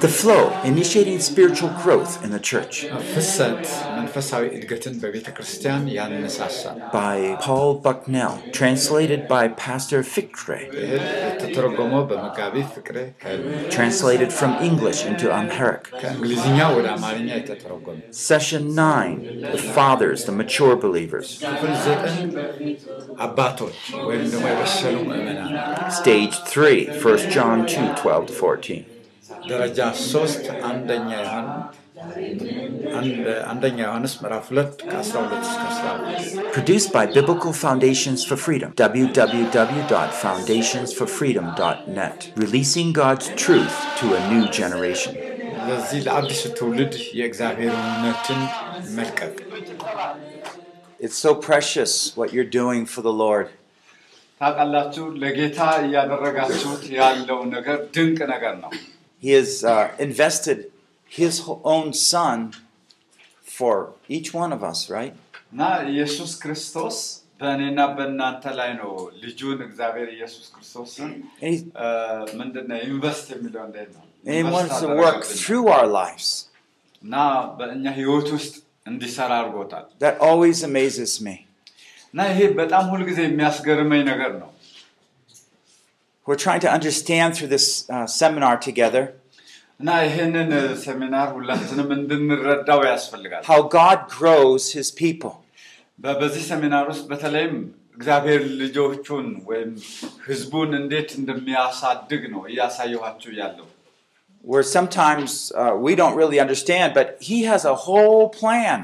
the flow, initiating spiritual growth in the church. By Paul Bucknell, translated by Pastor Fikre. Translated from English into Amharic. Session 9 The Fathers, the Mature Believers. Stage 3 1 John 2 12 to 14. ደረጃ ሶስት አንደኛ ዮሐን አንድ- አንደኛ ዮሐንስ ምዕራፍ ሁለት ከ12 እስከ 14 Produced by Biblical Foundations for Freedom, www.foundationsforfreedom.net, releasing God's truth to a new generation. ለዚህ ለአዲሱ ትውልድ የእግዚአብሔር እውነትን መልቀቅ It's so precious what you're doing for the Lord. ታውቃላችሁ ለጌታ እያደረጋችሁት ያለው ነገር ድንቅ ነገር ነው። He has uh, invested His ho- own Son for each one of us, right? እና ኢየሱስ ክርስቶስ በእኔና በእናንተ ላይ ነው ልጁን እግዚአብሔር ኢየሱስ ክርስቶስን And He, እ፣ ምንድን ነው ኢንቨስት የሚለው እንዴት ነው? and he ኢንቨስት wants to work አደረገብን through our lives. እና በእኛ ህይወት ውስጥ እንዲሰራ አድርጎታል። That always amazes me. እና ይሄ በጣም ሁልጊዜ የሚያስገርመኝ ነገር ነው። We're trying to understand through this uh, seminar together እና ይህንን እ፣ ሴሚናር ሁላችንም እንድንረዳው ያስፈልጋል። how God grows His people. በ- በዚህ ሴሚናር ውስጥ በተለይም እግዚአብሔር ልጆቹን ወይም ህዝቡን እንዴት እንደሚያሳድግ ነው እያሳየኋችሁ ያለው። Where sometimes uh, we don't really understand, but He has a whole plan.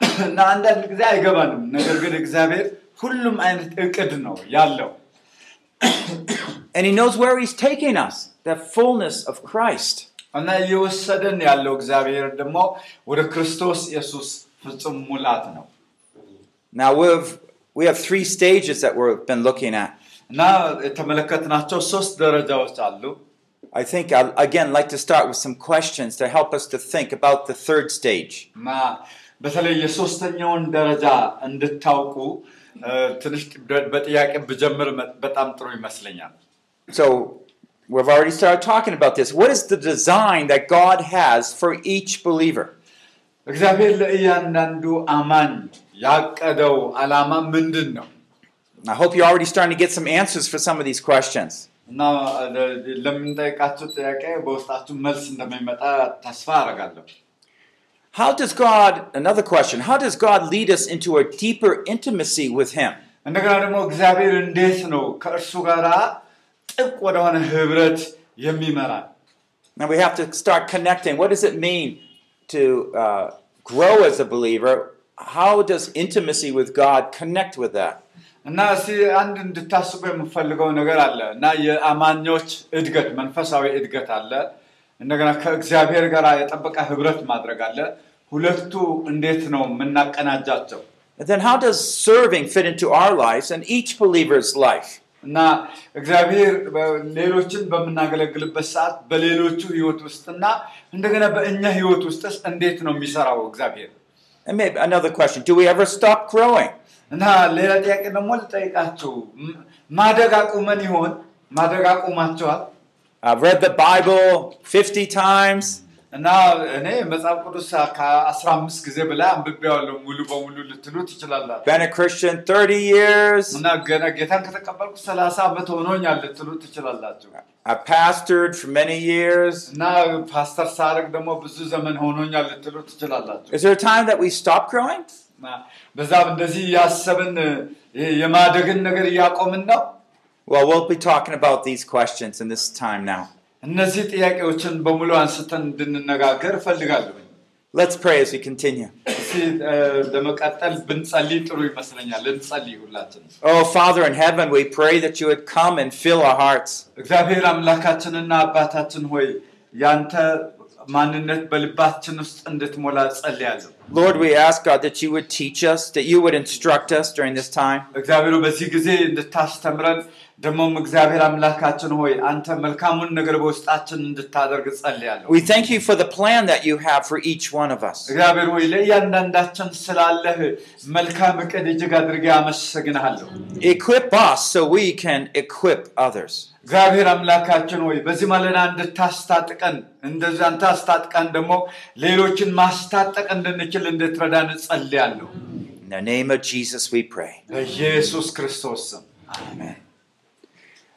እና አንዳንድ ጊዜ አይገባንም። ነገር ግን እግዚአብሔር ሁሉም አይነት እቅድ ነው ያለው And He knows where He's taking us, the fullness of Christ. እና እየወሰደን ያለው እግዚአብሔር ደግሞ ወደ ክርስቶስ ኢየሱስ ፍጹም ሙላት ነው Now we've we have three stages that we've been looking at. እና የተመለከትናቸው ሶስት ደረጃዎች አሉ። I think I'll again like to start with some questions to help us to think about the third stage. እና በተለይ የሶስተኛውን ደረጃ እንድታውቁ እ፣ ትንሽ በጥያቄ ብጀምር መ- በጣም ጥሩ ይመስለኛል። So we've already started talking about this. What is the design that God has for each believer? እግዚአብሔር ለእያንዳንዱ አማኝ ያቀደው ዓላማ ምንድን ነው? I hope you're already starting to get some answers for some of these questions. እና ለ- ለምንጠይቃችሁ ጥያቄ በውስጣችሁ መልስ እንደሚመጣ ተስፋ አደርጋለሁ። How does God, another question, how does God lead us into a deeper intimacy with Him? እንደገና ደግሞ እግዚአብሔር እንዴት ነው ከእርሱ ጋር ጥብቅ ወደሆነ ህብረት የሚመራን? Now we have to start connecting. What does it mean to uh, grow as a believer? How does intimacy with God connect with that? እና እስቲ አንድ እንድታስቡ የምፈልገው ነገር አለ እና የአማኞች እድገት መንፈሳዊ እድገት አለ። እንደገና ከእግዚአብሔር ጋር የጠበቀ ህብረት ማድረግ አለ። ሁለቱ እንዴት ነው የምናቀናጃቸው? And then how does serving fit into our lives and each believer's life? እና እግዚአብሔር በ- ሌሎችን በምናገለግልበት ሰዓት በሌሎቹ ህይወት ውስጥና እንደገና በእኛ ህይወት ውስጥስ እንዴት ነው የሚሰራው እግዚአብሔር? And maybe another question, do we ever stop growing? እና ሌላ ጥያቄ ደግሞ ልጠይቃችሁ፣ ም- ማደግ አቁመን ይሆን? ማደግ አቁማቸዋል? I've read the Bible 50 times. እና እኔ መጽሐፍ ቅዱስ ከአስራ አምስት ጊዜ በላይ አንብቤዋለሁ ሙሉ በሙሉ ልትሉ ትችላላችሁ። Been a Christian 30 years. እና ገና ጌታን ከተቀበልኩ ሰላሳ ዓመት ሆኖኛል ልትሉ ትችላላችሁ። I've pastored for many years. እና ፓስተር ሳረግ ደግሞ ብዙ ዘመን ሆኖኛል ልትሉ ትችላላችሁ። Is there a time that we stop growing? እና በዛ እንደዚህ እያሰብን ይሄ የማደግን ነገር እያቆምን ነው። Well, we'll be talking about these questions in this time now. እነዚህ ጥያቄዎችን በሙሉ አንስተን እንድንነጋገር እፈልጋለሁ። Let's pray as we continue. እስኪ እ፣ ለመቀጠል ብንጸልይ ጥሩ ይመስለኛል። እንጸልይ ሁላችን። Oh, Father in heaven, we pray that you would come and fill our hearts. እግዚአብሔር አምላካችንና አባታችን ሆይ ያንተ ማንነት በልባችን ውስጥ እንድትሞላ ጸልያለሁ። Lord, we ask, God, that you would teach us, that you would instruct us during this time. እግዚአብሔር በዚህ ጊዜ እንድታስተምረን ደግሞም እግዚአብሔር አምላካችን ሆይ አንተ መልካሙን ነገር በውስጣችን እንድታደርግ ጸልያለሁ። We thank you for the plan that you have for each one of us. እግዚአብሔር ሆይ ለእያንዳንዳችን ስላለህ መልካም እቅድ እጅግ አድርጌ አመሰግንሃለሁ። Equip us so we can equip others. እግዚአብሔር አምላካችን ሆይ በዚህ ማለዳ እንድታስታጥቀን እንደዚህ አንተ አስታጥቀን ደግሞ ሌሎችን ማስታጠቅ እንድንችል እንድትረዳን ጸልያለሁ። In the name of Jesus, we pray. በኢየሱስ ክርስቶስ ስም Amen.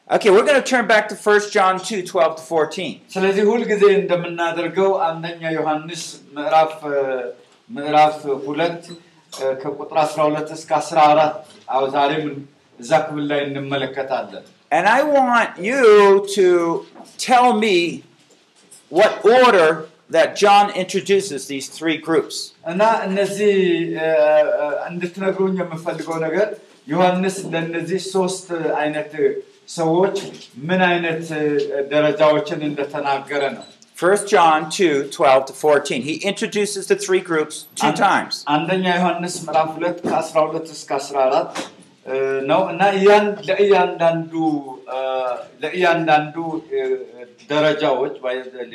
Okay, we're going to turn back to 1 John 2 12 to 14. ስለዚህ ሁልጊዜ እንደምናደርገው አንደኛ ዮሐንስ ምዕራፍ እ፣ ምዕራፍ ሁለት እ፣ ከቁጥር 12 እስከ 14 አዎ ዛሬም እዛ ክፍል ላይ እንመለከታለን። And I want you to tell me what order that John introduces these three groups. እና እነዚህ እ፣ እ፣ እንድትነግሩኝ የምፈልገው ነገር ዮሐንስ ለእነዚህ ሶስት አይነት ሰዎች ምን አይነት ደረጃዎችን እንደተናገረ ነው። 1 John 2 12 to 14. He introduces the three groups two times. አንደኛ ዮሐንስ ምዕራፍ ሁለት ከ12 እስከ 14 እ፣ ነው እና እያን- ለእያንዳንዱ ለእያንዳንዱ ደረጃዎች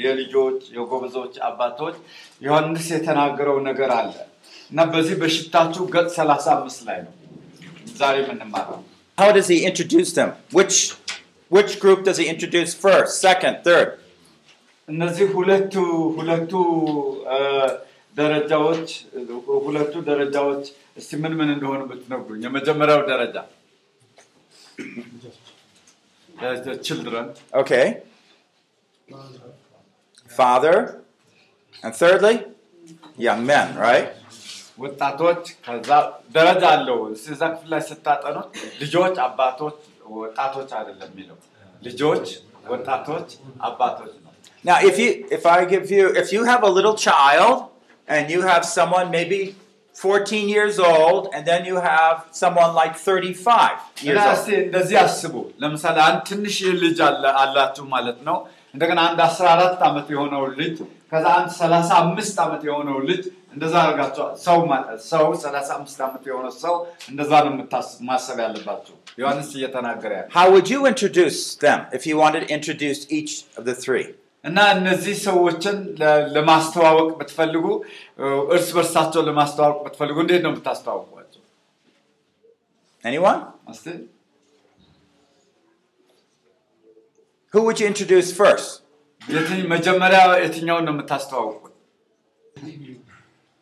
የልጆች የጎበዞች አባቶች ዮሐንስ የተናገረው ነገር አለ እና በዚህ በሽታችሁ ገጽ 35 ላይ ነው ዛሬ የምንማረው። How does he introduce them? Which which group does he introduce first, second, third? እነዚህ ሁለቱ ሁለቱ እ፣ ደረጃዎች ሁለቱ ደረጃዎች እስቲ ምን ምን እንደሆኑ ብትነግሩኝ። የመጀመሪያው ደረጃ ችልድረን Okay. Father. And thirdly, young men, right? ወጣቶች ከዛ ደረጃ አለው። እዛ ክፍል ላይ ስታጠኑት ልጆች፣ አባቶች፣ ወጣቶች አይደለም የሚለው ልጆች፣ ወጣቶች፣ አባቶች ነው። Now, if you if I give you if you have a little child and you have someone maybe 14 years old and then you have someone like 35 years እና old. እስቲ እንደዚህ አስቡ። ለምሳሌ አንድ ትንሽ ልጅ አለ- አላችሁ ማለት ነው። እንደገና አንድ 14 ዓመት የሆነው ልጅ ከዛ አንድ 35 ዓመት የሆነው ልጅ እንደዛ አድርጋችኋል። ሰው ማለት ሰው 35 ዓመት የሆነው ሰው እንደዛ ነው የምታስ- ማሰብ ያለባቸው። ዮሐንስ እየተናገረ ያለ How would you introduce them if you wanted to introduce each of the three? እና እነዚህ ሰዎችን ለ- ለማስተዋወቅ ብትፈልጉ እ፣ እርስ በርሳቸው ለማስተዋወቅ ብትፈልጉ እንዴት ነው የምታስተዋውቋቸው? Anyone? እስቲ Who would you introduce first? የትኝ- መጀመሪያ የትኛውን ነው የምታስተዋውቁት?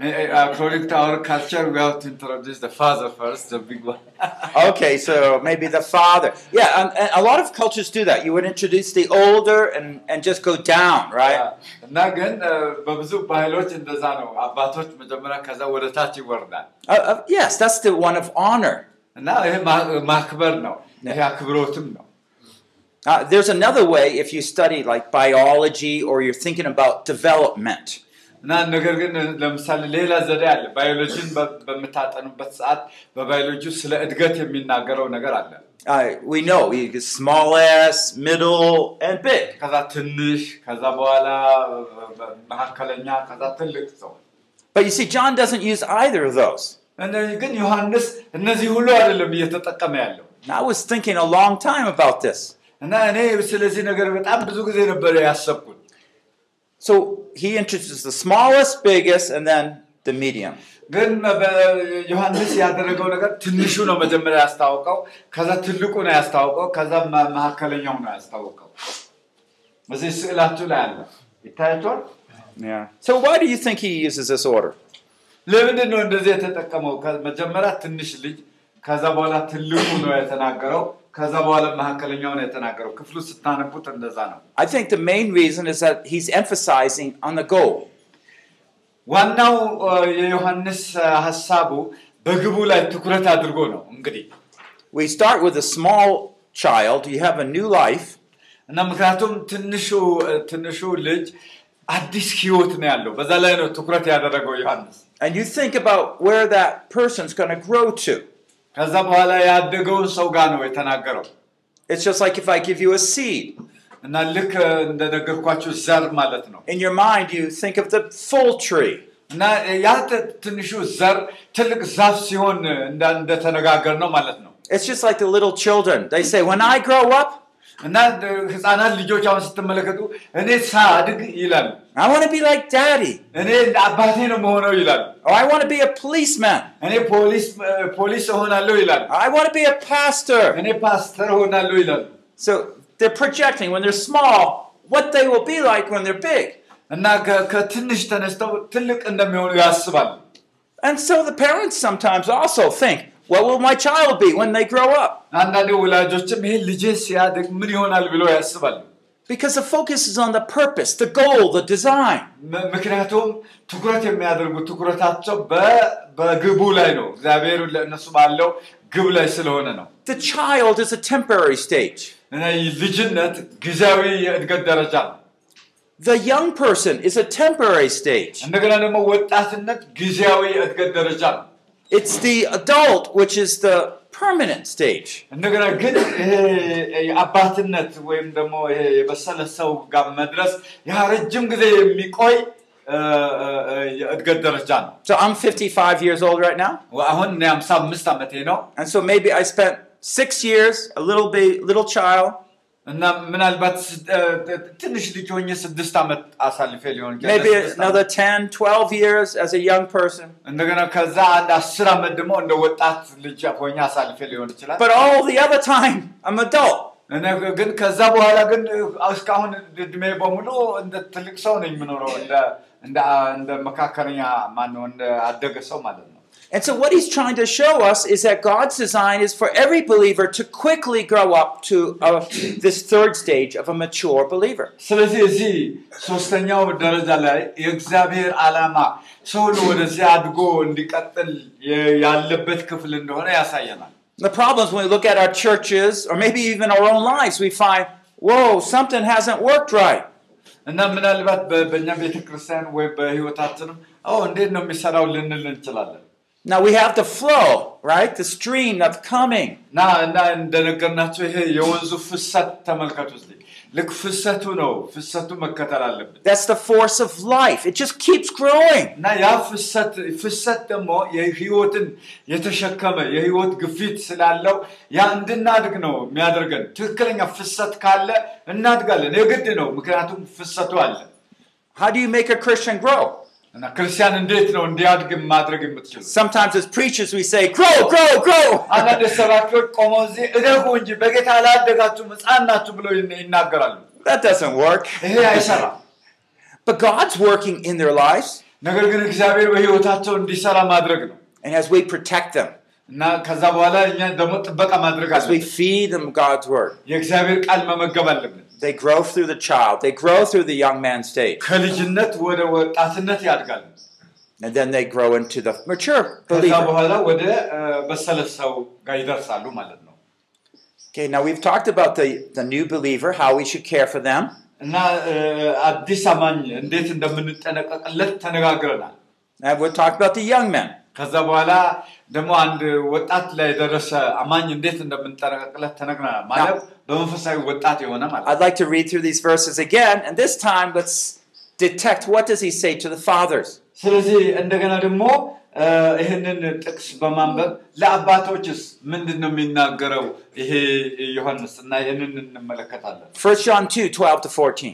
እንደ ባህላችን ከአባት ነው የሚጀምረው። according to our culture we have to introduce the father first the big one Okay, so maybe the father. Yeah, and, and a lot of cultures do that. You would introduce the older and, and just go down, right? እና ግን እ፣ በብዙ ባህሎች እንደዛ ነው። አባቶች መጀመሪያ ከዛ ወደ ታች ይወርዳል Uh, uh, yes, that's the one of honor. እና ይሄ ማ- ማክበር ነው። ይሄ አክብሮትም ነው። Uh, there's another way if you study like biology or you're thinking about development. እና ነገር ግን ለምሳሌ ሌላ ዘዴ አለ። ባዮሎጂን በምታጠኑበት ሰዓት በባዮሎጂ ስለ እድገት የሚናገረው ነገር አለ። we know small s, middle, and big. ከዛ ትንሽ፣ ከዛ በኋላ መካከለኛ፣ ከዛ ትልቅ ሰው። But you see, John doesn't use either of those. ግን ዮሐንስ እነዚህ ሁሉ አይደለም እየተጠቀመ ያለው I was thinking a long time about this. እና እኔ ስለዚህ ነገር በጣም ብዙ ጊዜ ነበረ ያሰብኩት። So he introduces the smallest, biggest, and then the medium. ግን በዮሐንስ ያደረገው ነገር ትንሹ ነው መጀመሪያ ያስታወቀው፣ ከዛ ትልቁ ነው ያስታወቀው፣ ከዛ መካከለኛው ነው ያስታወቀው። እዚህ ስዕላችሁ ላይ አለ ይታያቸዋል። Yeah. So why do you think he uses this order? ለምንድን ነው እንደዚህ የተጠቀመው? መጀመሪያ ትንሽ ልጅ፣ ከዛ በኋላ ትልቁ ነው የተናገረው፣ ከዛ በኋላ መካከለኛው ነው የተናገረው። ክፍሉ ስታነቡት እንደዛ ነው። I think the main reason is that he's emphasizing on the goal. ዋናው እ፣ የዮሐንስ እ፣ ሀሳቡ በግቡ ላይ ትኩረት አድርጎ ነው እንግዲህ We start with a small child, you have a new life, እና ምክንያቱም ትንሹ እ፣ ትንሹ ልጅ አዲስ ህይወት ነው ያለው። በዛ ላይ ነው ትኩረት ያደረገው ዮሐንስ። and you think about where that person's going to grow to. ከዛ በኋላ ያደገውን ሰው ጋር ነው የተናገረው። It's just like if I give you a seed. እና ልክ እንደነገርኳችሁ ዘር ማለት ነው In your mind, you think of the full tree. እና ያ ት- ትንሹ ዘር ትልቅ ዛፍ ሲሆን እንዳ- እንደተነጋገር ነው ማለት ነው It's just like the little children. They say, When I grow up, እና ህፃናት ልጆች አሁን ስትመለከቱ እኔ ሳድግ ይላሉ I want to be like daddy. እኔ እንደ አባቴ ነው መሆነው ይላሉ Or I want to be a policeman. እኔ ፖሊስ ፖሊስ እሆናለሁ ይላሉ I want to be a pastor. እኔ ፓስተር እሆናለሁ ይላሉ So they're projecting when they're small what they will be like when they're big. እና ከ- ከትንሽ ተነስተው ትልቅ እንደሚሆኑ ያስባሉ And so the parents sometimes also think, what will my child be when they grow up? አንዳንድ ወላጆችም ይሄ ልጄ ሲያድግ ምን ይሆናል ብለው ያስባሉ Because the focus is on the purpose, the goal, the design. ም- ምክንያቱም ትኩረት የሚያደርጉት ትኩረታቸው በ- በግቡ ላይ ነው እግዚአብሔር ለእነሱ ባለው ግብ ላይ ስለሆነ ነው The child is a temporary stage. እና ይህ ልጅነት ጊዜያዊ የእድገት ደረጃ ነው The young person is a temporary stage. እንደገና ደግሞ ወጣትነት ጊዜያዊ የእድገት ደረጃ ነው It's the adult, which is the permanent stage. እንደገና ግን ይሄ የአባትነት ወይም ደግሞ ይሄ የበሰለ ሰው ጋር መድረስ ያ ረጅም ጊዜ የሚቆይ እ፣ እ፣ እ፣ የእድገት ደረጃ ነው So I'm 55 years old right now. አሁን እኔ 55 ዓመቴ ነው And so maybe I spent six years, a little baby, little child, እና ምናልባት ትንሽ ልጅ ሆኜ ስድስት ዓመት አሳልፌ ሊሆን ይችላል። maybe ስድስት another ዓመት። 10, 12 years as a young person. እንደገና ከዛ አንድ አስር ዓመት ደግሞ እንደ ወጣት ልጅ ሆኜ አሳልፌ ሊሆን ይችላል But all the other time, I'm adult. እኔ ግን ከዛ በኋላ ግን እስካሁን እድሜ በሙሉ እንደ ትልቅ ሰው ነኝ የምኖረው እንደ መካከለኛ ማነው እንደ አደገ ሰው ማለት ነው And so, what he's trying to show us is that God's design is for every believer to quickly grow up to uh, this third stage of a mature believer. ስለዚህ እዚህ ሶስተኛው ደረጃ ላይ የእግዚአብሔር ዓላማ ሰው ሁሉ ወደዚህ አድጎ እንዲቀጥል የ- ያለበት ክፍል እንደሆነ ያሳየናል The problem is when we look at our churches, or maybe even our own lives, we find, whoa, something hasn't worked right. እና ምናልባት በ- በእኛ ቤተክርስቲያን ወይ በህይወታችንም ኦ እንዴት ነው የሚሰራው ልንል እንችላለን Now we have the flow, right? The stream that's coming. እና እና እንደነገርናቸው ይሄ የወንዙ ፍሰት ተመልከቱ እስቲ ልክ ፍሰቱ ነው ፍሰቱ መከተል አለብን That's the force of life. It just keeps growing. እና ያ ፍሰት ፍሰት ደግሞ የህይወትን የተሸከመ የህይወት ግፊት ስላለው ያ እንድናድግ ነው የሚያደርገን ትክክለኛ ፍሰት ካለ እናድጋለን የግድ ነው ምክንያቱም ፍሰቱ አለ How do you make a Christian grow? እና ክርስቲያን እንዴት ነው እንዲያድግ ማድረግ የምትችሉ Sometimes as preachers we say, grow, grow, grow. አንዳንድ ሰባኪዎች ቆመው እዚህ እደጉ እንጂ በጌታ አላደጋችሁም ህፃን ናችሁ ብለው ይን- ይናገራሉ That doesn't work. ይሄ አይሰራም But God's working in their lives, ነገር ግን እግዚአብሔር በህይወታቸው እንዲሰራ ማድረግ ነው and as we protect them, እና ከዛ በኋላ እኛ ደግሞ ጥበቃ ማድረግ as we አለብን feed them God's word, የእግዚአብሔር ቃል መመገብ አለብን they grow through the child, they grow through the young man stage, ከልጅነት ወደ ወጣትነት ያድጋል and then they grow into the mature ከዛ believer. በኋላ ወደ እ፣ በሰለ ሰው ጋር ይደርሳሉ ማለት ነው Okay, now we've talked about the, the new believer, how we should care for them. እና እ፣ አዲስ አማኝ እንዴት እንደምንጠነቀቅለት ተነጋግረናል And we'll talk about the young men. ከዛ በኋላ ደግሞ አንድ ወጣት ላይ የደረሰ አማኝ እንዴት እንደምንጠነቀቅለት ተነግረናል ማለት በመንፈሳዊ ወጣት የሆነ ማለት ነው። I'd like to read through these verses again, and this time let's detect what does he say to the fathers. ስለዚህ እንደገና ደግሞ እ፣ ይህንን ጥቅስ በማንበብ ለአባቶችስ ምንድን ነው የሚናገረው ይሄ ዮሐንስ እና ይህንን እንመለከታለን 1 John 2, 12 to 14.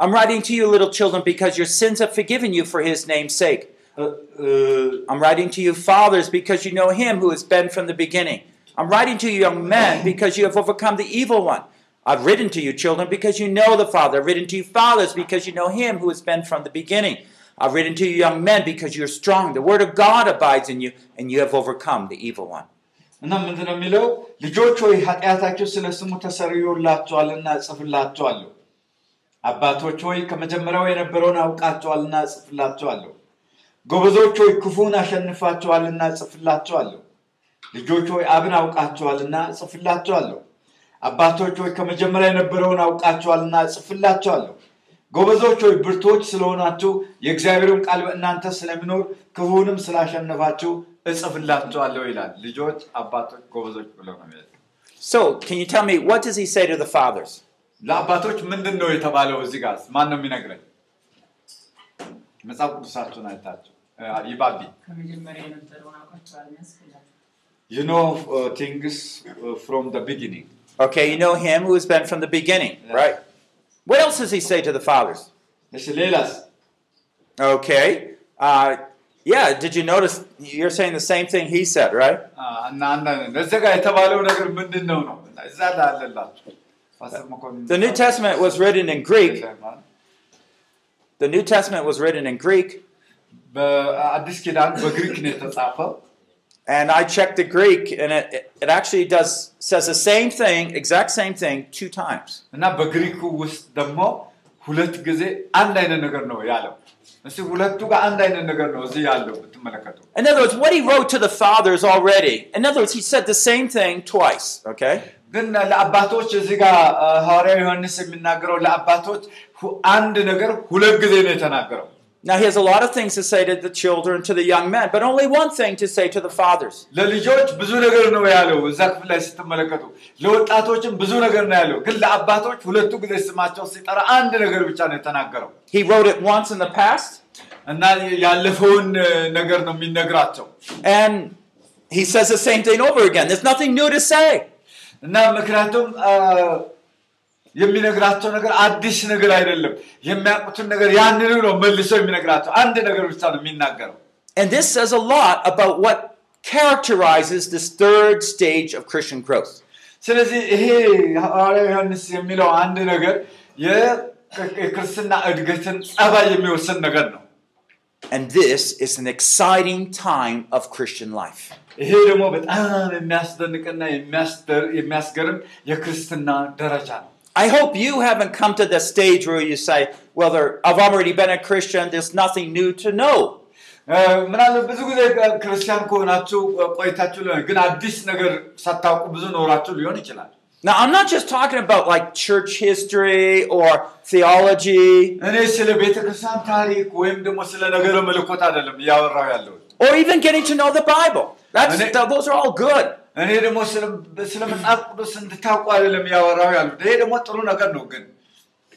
I'm writing to you, little children, because your sins have forgiven you for his name's sake. I'm writing to you, fathers, because you know him who has been from the beginning. I'm writing to you, young men, because you have overcome the evil one. I've written to you, children, because you know the Father. I've written to you, fathers, because you know him who has been from the beginning. I've written to you, young men, because you're strong. The word of God abides in you, and you have overcome the evil one. እና ምንድን ነው የሚለው? ልጆች ሆይ ኃጢአታችሁ ስለ ስሙ ተሰርዮላችኋልና እጽፍላችኋለሁ አባቶች ሆይ ከመጀመሪያው የነበረውን አውቃችኋልና እጽፍላችኋለሁ ጎበዞች ሆይ ክፉን አሸንፋችኋልና እጽፍላችኋለሁ ልጆች ሆይ አብን አውቃችኋልና እጽፍላችኋለሁ አባቶች ሆይ ከመጀመሪያ የነበረውን አውቃችኋልና እጽፍላችኋለሁ ጎበዞች ሆይ ብርቶች ስለሆናችሁ የእግዚአብሔርን ቃል በእናንተ ስለሚኖር ክፉንም ስላሸነፋችሁ እጽፍላቸዋለሁ ይላል። ልጆች አባቶች ጎበዞች ብሎ ነው የሚለው። So, can you tell me what does he say to the fathers? ለአባቶች ምንድን ነው የተባለው እዚህ ጋር ማን ነው የሚነግረን? መጽሐፍ ቅዱሳችሁን አይታችሁ እ፣ ይባቢ ከመጀመሪያ የነበረውን አውቃቸዋል ያስብላል። you know uh, things uh, from the beginning Okay, you know him who has been from the beginning, Yeah. right? What else does he say to the fathers? እሺ ሌላስ Okay. Uh, yeah, did you notice? You're saying the same thing he said, right? The New Testament was written in Greek. The New Testament was written in Greek. and I checked the Greek, and it, it actually does says the same thing, exact same thing, two times. እና በግሪኩ ውስጥ ደግሞ ሁለት ጊዜ አንድ አይነት ነገር ነው ያለው። እስቲ ሁለቱ ጋር አንድ አይነት ነገር ነው እዚህ ያለው ብትመለከቱ። In other words, what he wrote to the fathers already. In other words, he said the same thing twice. Okay. ግን ለአባቶች እዚህ ጋር አ፣ ሐዋርያው ዮሐንስ የሚናገረው ለአባቶች ሁ- አንድ ነገር ሁለት ጊዜ ነው የተናገረው። Now he has a lot of things to say to the children, to the young men, but only one thing to say to the fathers. ለልጆች ብዙ ነገር ነው ያለው እዛ ክፍል ላይ ስትመለከቱ፣ ለወጣቶችም ብዙ ነገር ነው ያለው። ግን ለአባቶች ሁለቱ ጊዜ ስማቸው ሲጠራ አንድ ነገር ብቻ ነው የተናገረው He wrote it once in the past, እና ያለፈውን እ፣ ነገር ነው የሚነግራቸው and he says the same thing over again. There's nothing new to say. እና ምክንያቱም አ፣ የሚነግራቸው ነገር አዲስ ነገር አይደለም። የሚያውቁትን ነገር ያንኑ ነው መልሶ የሚነግራቸው። አንድ ነገር ብቻ ነው የሚናገረው። And this says a lot about what characterizes this third stage of Christian growth. ስለዚህ ይሄ ሐዋርያው ዮሐንስ የሚለው አንድ ነገር የ- የክርስትና እድገትን ጸባይ የሚወስን ነገር ነው። And this is an exciting time of Christian life. ይሄ ደግሞ በጣም የሚያስደንቅና የሚያስደር- የሚያስገርም የክርስትና ደረጃ ነው። I hope you haven't come to the stage where you say, Well, there, I've already been a Christian, there's nothing new to know. እ፣ ምናልባት ብዙ ጊዜ ክርስቲያን ከሆናችሁ ቆይታችሁ ሊሆን ግን አዲስ ነገር ሳታውቁ ብዙ ኖራችሁ ሊሆን ይችላል። Now, I'm not just talking about like church history or theology እኔ ስለ ቤተ ክርስቲያን ታሪክ ወይም ደግሞ ስለ ነገረ መለኮት አይደለም እያወራው ያለሁት። or even getting to know the Bible. That's, And it- th- those are all good. እኔ ደግሞ ስለ- ስለ መጽሐፍ ቅዱስ እንድታውቁ አይደለም እያወራው ያሉት። ይሄ ደግሞ ጥሩ ነገር ነው። ግን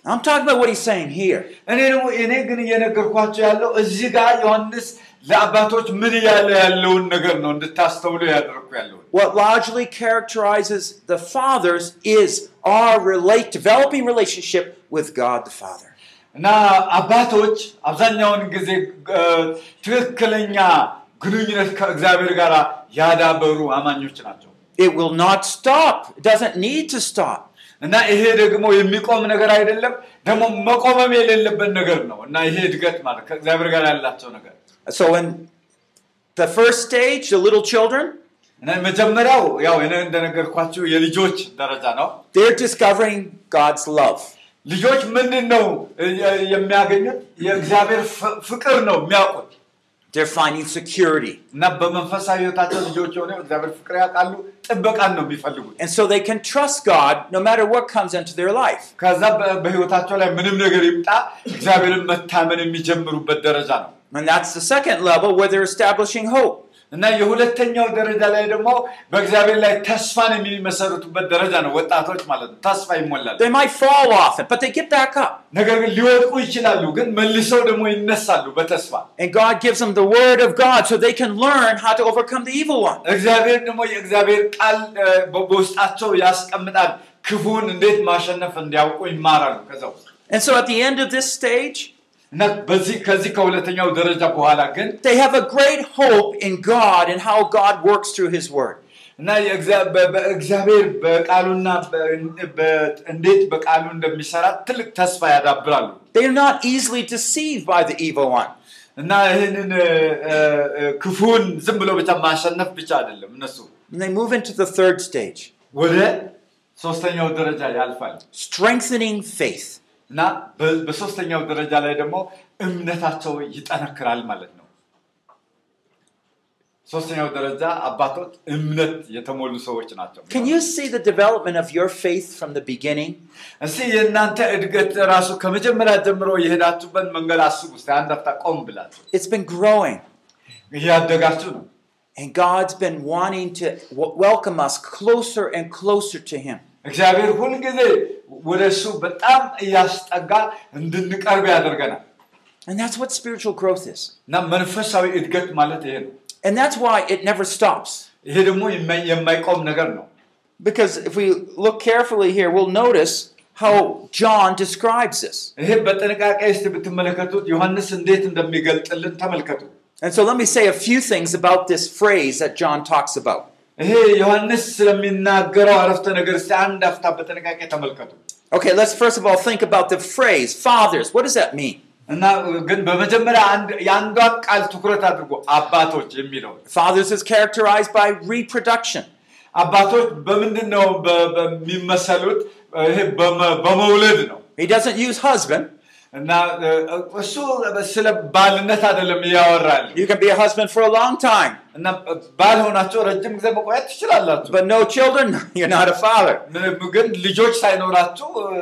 I'm talking about what he's saying here. እኔ ደግሞ እኔ ግን እየነገርኳቸው ያለው እዚህ ጋር ዮሐንስ ለአባቶች ምን እያለ ያለውን ነገር ነው እንድታስተውሉ ያደረግኩ ያለውን። What largely characterizes the fathers is our relate, developing relationship with God the Father. እና አባቶች አብዛኛውን ጊዜ እ፣ ትክክለኛ ግንኙነት ከእግዚአብሔር ጋር ያዳበሩ አማኞች ናቸው። It will not stop. It doesn't need to stop. እና ይሄ ደግሞ የሚቆም ነገር አይደለም፣ ደግሞ መቆመም የሌለበት ነገር ነው። እና ይሄ እድገት ማለት ከእግዚአብሔር ጋር ያላቸው ነገር So in the first stage, the little children, እና መጀመሪያው ያው እኔ እንደነገርኳችሁ የልጆች ደረጃ ነው። they're discovering God's love. ልጆች ምንድን ነው እ፣ የሚያገኙት? የእግዚአብሔር ፍ- ፍቅር ነው የሚያውቁት። they're finding security. And so they can trust God no matter what comes into their life. And that's the second level where they're establishing hope. እና የሁለተኛው ደረጃ ላይ ደግሞ በእግዚአብሔር ላይ ተስፋን የሚመሰርቱበት ደረጃ ነው። ወጣቶች ማለት ነው። ተስፋ ይሞላል። They might fall off it, but they get back up. ነገር ግን ሊወድቁ ይችላሉ፣ ግን መልሰው ደግሞ ይነሳሉ በተስፋ And God gives them the word of God so they can learn how to overcome the evil one. እግዚአብሔር ደግሞ የእግዚአብሔር ቃል እ፣ በ- በውስጣቸው ያስቀምጣል። ክፉን እንዴት ማሸነፍ እንዲያውቁ ይማራሉ። ከዛ ውስጥ And so at the end of this stage, እና በዚህ ከዚህ ከሁለተኛው ደረጃ በኋላ ግን they have a great hope in God and how God works through his word. እና የእግዚአ- በ- በእግዚአብሔር በቃሉና በ- በ- እንዴት በቃሉ እንደሚሰራ ትልቅ ተስፋ ያዳብራሉ። They are not easily deceived by the evil one. እና ይህንን እ፣ እ፣ እ፣ ክፉን ዝም ብሎ ብቻ ማሸነፍ ብቻ አይደለም እነሱ And they move into the third stage, ወደ ሶስተኛው ደረጃ ያልፋል strengthening faith. እና በ- በሶስተኛው ደረጃ ላይ ደግሞ እምነታቸው ይጠነክራል ማለት ነው። ሶስተኛው ደረጃ አባቶች እምነት የተሞሉ ሰዎች ናቸው። Can you see the development of your faith from the beginning? እስቲ የእናንተ እድገት ራሱ ከመጀመሪያ ጀምሮ የሄዳችሁበት መንገድ አስቡ። እስቲ አንድ አፍታ ቆም ብላችሁ It's been growing. እያደጋችሁ ነው። And God's been wanting to w- welcome us closer and closer to Him. እግዚአብሔር ሁልጊዜ ወደ እሱ በጣም እያስጠጋ እንድንቀርብ ያደርገናል And that's what spiritual growth is. እና መንፈሳዊ እድገት ማለት ይሄ ነው And that's why it never stops. ይሄ ደግሞ የማይ- የማይቆም ነገር ነው Because if we look carefully here, we'll notice how John describes this. ይሄ በጥንቃቄ እስቲ ብትመለከቱት ዮሐንስ እንዴት እንደሚገልጥልን ተመልከቱ And so let me say a few things about this phrase that John talks about. ይሄ ዮሐንስ ስለሚናገረው አረፍተ ነገር እስቲ አንድ አፍታ በጥንቃቄ ተመልከቱ Okay, let's first of all think about the phrase fathers. What does that mean? እና ግን በመጀመሪያ አንድ የአንዷን ቃል ትኩረት አድርጎ አባቶች የሚለው Fathers is characterized by reproduction. አባቶች በምንድን ነው በ- በሚመሰሉት ይሄ በመ- በመውለድ ነው He doesn't use husband. እና እ፣ እሱ ስለ ባልነት አይደለም እያወራል You can be a husband for a long time, እና ባል ሆናቸው ረጅም ጊዜ መቆየት ትችላላችሁ but no children, you're not a father. ምንም ግን ልጆች ሳይኖራችሁ እ፣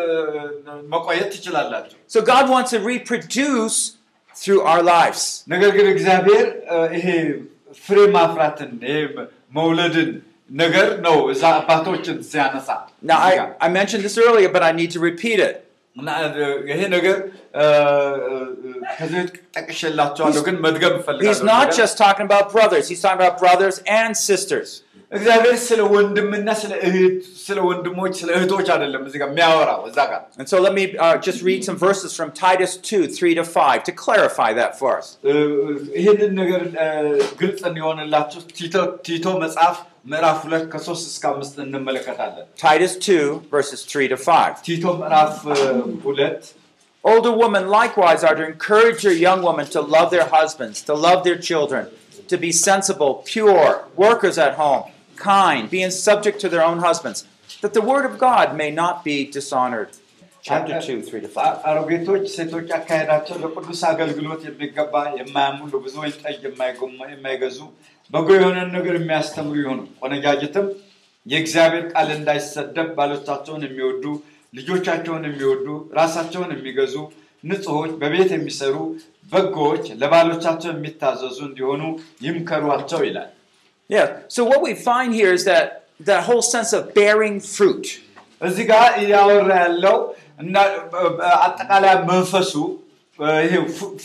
መቆየት ትችላላችሁ So God wants to reproduce through our lives. ነገር ግን እግዚአብሔር እ፣ ይሄ ፍሬ ማፍራትን ይሄ መውለድን ነገር ነው እዛ አባቶችን ሲያነሳ Now, እዚህ ጋር። I, I mentioned this earlier, but I need to repeat it. እና እ፣ ይሄ ነገር እ፣ እ፣ ከዚህ በፊት ጠቅሼላቸዋለሁ ግን መድገም He's እፈልጋለሁ not ነገር። just talking about brothers, he's talking about brothers and sisters. እግዚአብሔር ስለ ወንድምና ስለ እህት ስለ ወንድሞች ስለ እህቶች አይደለም እዚህ ጋር የሚያወራው እዛ ጋር And so let me uh, just read some verses from Titus 2 3 to 5 to clarify that for us. እ፣ ይህንን ነገር እ፣ ግልጽ እንዲሆንላችሁ ቲቶ- ቲቶ መጽሐፍ ምዕራፍ ሁለት ከሶስት እስከ አምስት እንመለከታለን Titus 2, verses 3 to 5. ቲቶ ምዕራፍ እ፣ ሁለት Older women likewise are to encourage your young women to love their husbands, to love their children, to be sensible, pure, workers at home, kind, being subject to their own husbands, that the word of God may not be dishonored. Chapter 2, 3 to 5. አሮጌቶች ሴቶች አካሄዳቸው ለቅዱስ አገልግሎት የሚገባ የማያሙ ለብዙ ወይን ጠጅ የማይጎማ- የማይገዙ በጎ የሆነን ነገር የሚያስተምሩ ይሆኑ ቆነጃጅትም የእግዚአብሔር ቃል እንዳይሰደብ ባሎቻቸውን የሚወዱ ልጆቻቸውን የሚወዱ ራሳቸውን የሚገዙ ንጹሖች በቤት የሚሰሩ በጎዎች ለባሎቻቸው የሚታዘዙ እንዲሆኑ ይምከሯቸው ይላል Yeah, so what we find here is that that whole sense of bearing fruit. እዚህ ጋር እያወራ ያለው እና አጠቃላይ መንፈሱ ይሄ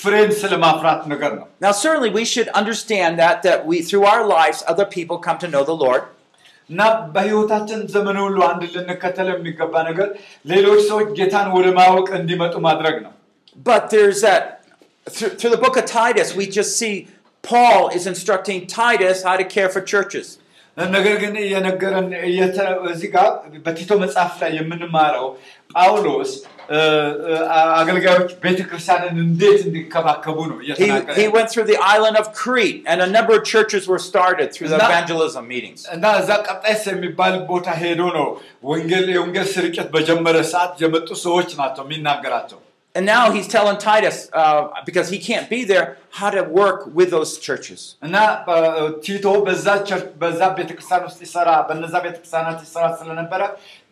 ፍሬን ስለማፍራት ነገር ነው Now, certainly, we should understand that that we, through our lives, other people come to know the Lord. እና በህይወታችን ዘመን ሁሉ አንድ ልንከተል የሚገባ ነገር ሌሎች ሰዎች ጌታን ወደ ማወቅ እንዲመጡ ማድረግ ነው But there's that through, through the book of Titus, we just see Paul is instructing Titus how to care for churches. ነገር ግን እየነገረን እየተ- እዚህ ጋር በቲቶ መጽሐፍ ላይ የምንማረው ጳውሎስ እ፣ እ፣ አገልጋዮች ቤተክርስቲያንን እንዴት እንዲከባከቡ ነው He, እየተናገረ he ያለው። went through the island of Crete, and a number of churches were started through the Is that- evangelism meetings. እና እዛ ቀጣይስ የሚባል ቦታ ሄዶ ነው ወንጌል የወንጌል ስርጭት በጀመረ ሰዓት የመጡ ሰዎች ናቸው የሚናገራቸው And now he's telling Titus, uh, because he can't be there, how to work with those churches. እና እ፣ ቲቶ በዛ ቸርች በዛ ቤተክርስቲያን ውስጥ ይሰራ በነዛ ቤተክርስቲያናት ይሰራ ስለነበረ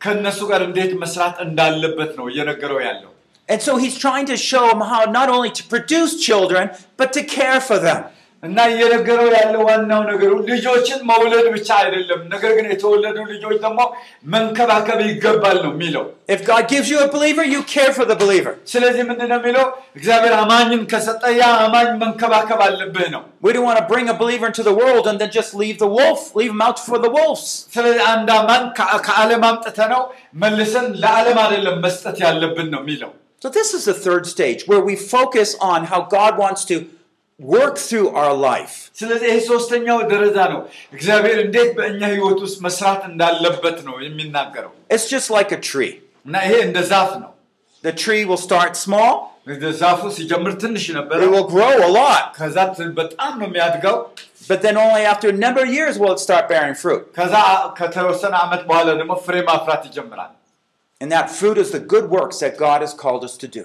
ከእነሱ ጋር እንዴት መስራት እንዳለበት ነው እየነገረው ያለው And so he's trying to show them how not only to produce children, but to care for them. እና እየነገረው ያለው ዋናው ነገሩ ልጆችን መውለድ ብቻ አይደለም ነገር ግን የተወለዱ ልጆች ደግሞ መንከባከብ ይገባል ነው የሚለው If God gives you a believer, you care for the believer. ስለዚህ ምንድን ነው የሚለው እግዚአብሔር አማኝን ከሰጠ ያ አማኝ መንከባከብ አለብህ ነው We don't want to bring a believer into the world and then just leave the wolf, leave him out for the wolves. ስለዚህ አንድ አማኝ ከ- ከዓለም አምጥተ ነው መልሰን ለዓለም አይደለም መስጠት ያለብን ነው የሚለው So this is the third stage where we focus on how God wants to work through our life. ስለዚህ ይህ ሶስተኛው ደረጃ ነው እግዚአብሔር እንዴት በእኛ ህይወት ውስጥ መስራት እንዳለበት ነው የሚናገረው It's just like a tree. እና ይሄ እንደ ዛፍ ነው The tree will start small, እንደ ዛፉ ሲጀምር ትንሽ ነበረ it will grow a lot, ከዛ በጣም ነው የሚያድገው but then only after a number of years will it start bearing fruit. ከዛ ከተወሰነ ዓመት በኋላ ደግሞ ፍሬ ማፍራት ይጀምራል And that fruit is the good works that God has called us to do.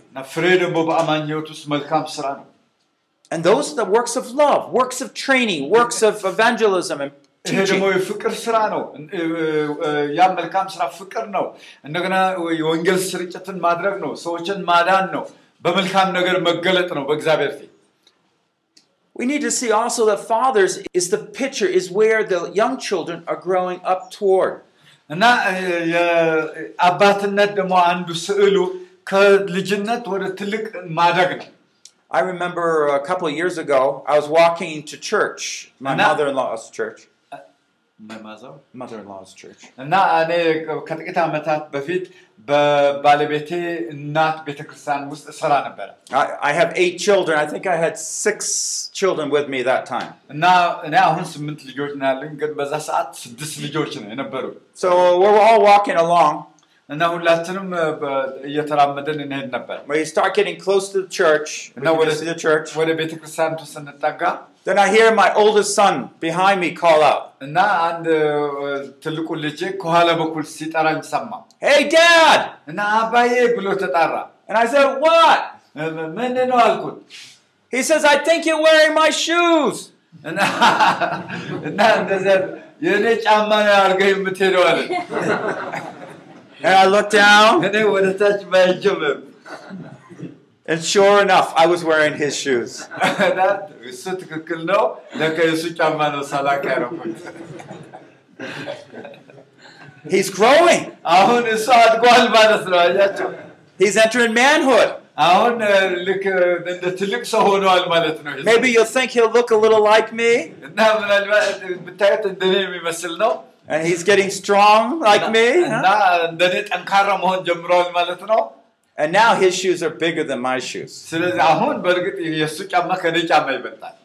And those are the works of love, works of training, works of evangelism and ይሄ ደግሞ teaching. የፍቅር ስራ ነው እ- እ- እ- ያ መልካም ስራ ፍቅር ነው እንደገና የወንጌል ስርጭትን ማድረግ ነው ሰዎችን ማዳን ነው በመልካም ነገር መገለጥ ነው በእግዚአብሔር ፊት We need to see also that fathers is the picture, is where the young children are growing up toward. እና እ፣ የአባትነት ደግሞ አንዱ ስዕሉ ከልጅነት ወደ ትልቅ ማደግ ነው። I remember a couple of years ago, I was walking to church, my And that- mother in law's church. መማዛው Mother in law's church. እና እኔ ከጥቂት ዓመታት በፊት በባለቤቴ እናት ቤተክርስቲያን ውስጥ እሰራ ነበረ I, I have eight children. I think I had six children with me that time. እና እኔ አሁን ስምንት ልጆች ነው ያለኝ፣ ግን በዛ ሰዓት ስድስት ልጆች ነው የነበሩ So we're all walking along. እና ሁላችንም እ፣ በ- እየተራመደን እንሄድ ነበር When you start getting close to the church, we No, can what get is- to the church. ወደ ቤተክርስቲያንቱ ስንጠጋ Then I hear my oldest son behind me call out, እና አንድ እ፣ ትልቁ ልጄ ከኋላ በኩል ሲጠራኝ ሰማ Hey, Dad! እና አባዬ ብሎ ተጣራ And I said, What? እ፣ ምን ነው አልኩት He says, I think you're wearing my shoes. እና እና እንደዚያ የእኔ ጫማ ነው አድርገህ የምትሄደው አለ And I looked down. And it would have touched Benjamin. And sure enough, I was wearing his shoes. He's growing. He's entering manhood. Maybe you'll think he'll look a little like me. And he's getting strong like me. Huh? And now his shoes are bigger than my shoes.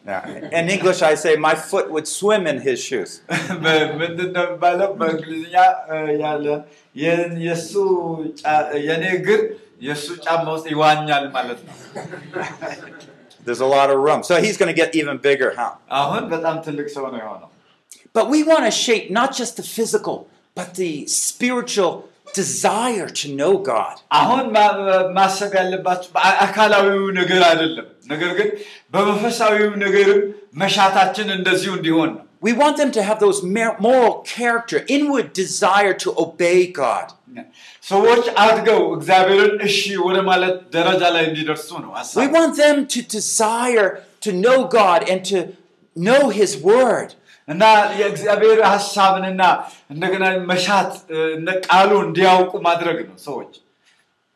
Yeah. In English, I say my foot would swim in his shoes. There's a lot of room. So he's going to get even bigger, huh? But we want to shape not just the physical, but the spiritual desire to know God. አሁን ማ- ማሰብ ያለባቸው በአ- አካላዊው ነገር አይደለም ነገር ግን በመንፈሳዊው ነገርም መሻታችን እንደዚሁ እንዲሆን ነው We want them to have those mer- moral character, inward desire to obey God. ሰዎች አድገው እግዚአብሔርን እሺ ወደ ማለት ደረጃ ላይ እንዲደርሱ ነው We ሀሳብ want them to desire to know God and to know His Word. እና የእግዚአብሔር ሀሳብንና እንደገና መሻት እ፣ እነ ቃሉ እንዲያውቁ ማድረግ ነው ሰዎች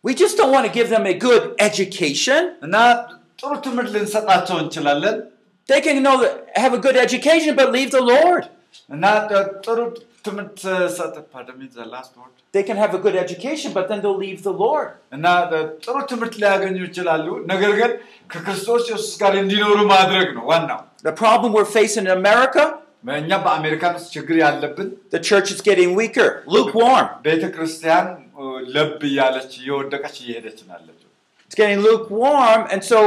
We just don't want to give them a good education. እና ጥሩ ትምህርት ልንሰጣቸው እንችላለን They can know that, have a good education, but leave the Lord. እና ጥ- ጥሩ ትምህርት ሰጥ pardon me, the last word. They can have a good education, but then they'll leave the Lord. እና ጥሩ ትምህርት ሊያገኙ ይችላሉ ነገር ግን ከክርስቶስ ኢየሱስ ጋር እንዲኖሩ ማድረግ ነው ዋናው The problem we're facing in America, እኛ በአሜሪካን ውስጥ ችግር ያለብን the church is getting weaker, lukewarm. ቤተ ክርስቲያን እ፣ ለብ እያለች እየወደቀች እየሄደች ነው ያለችው It's getting lukewarm, and so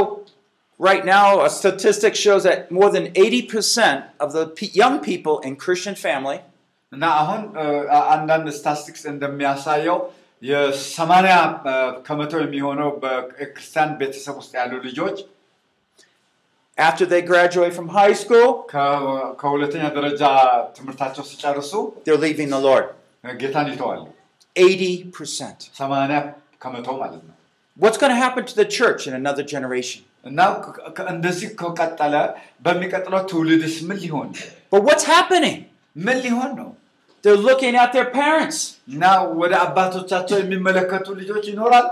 right now a statistic shows that more than 80% of the pe- young people in Christian family እና አሁን እ፣ አንዳንድ ስታቲስቲክስ እንደሚያሳየው የሰማንያ እ፣ ከመቶ የሚሆነው በክርስቲያን ቤተሰብ ውስጥ ያሉ ልጆች after they graduate from high school, ከ- ከሁለተኛ ደረጃ ትምህርታቸው ሲጨርሱ they're leaving the Lord. እ፣ ጌታን ይተዋሉ 80%. ሰማንያ ከመቶ ማለት ነው What's going to happen to the church in another generation? እና ከ- ከ- እንደዚህ ከቀጠለ በሚቀጥለው ትውልድስ ምን ሊሆን But what's happening? ምን ሊሆን ነው They're looking at their parents. እና ወደ አባቶቻቸው የሚመለከቱ ልጆች ይኖራል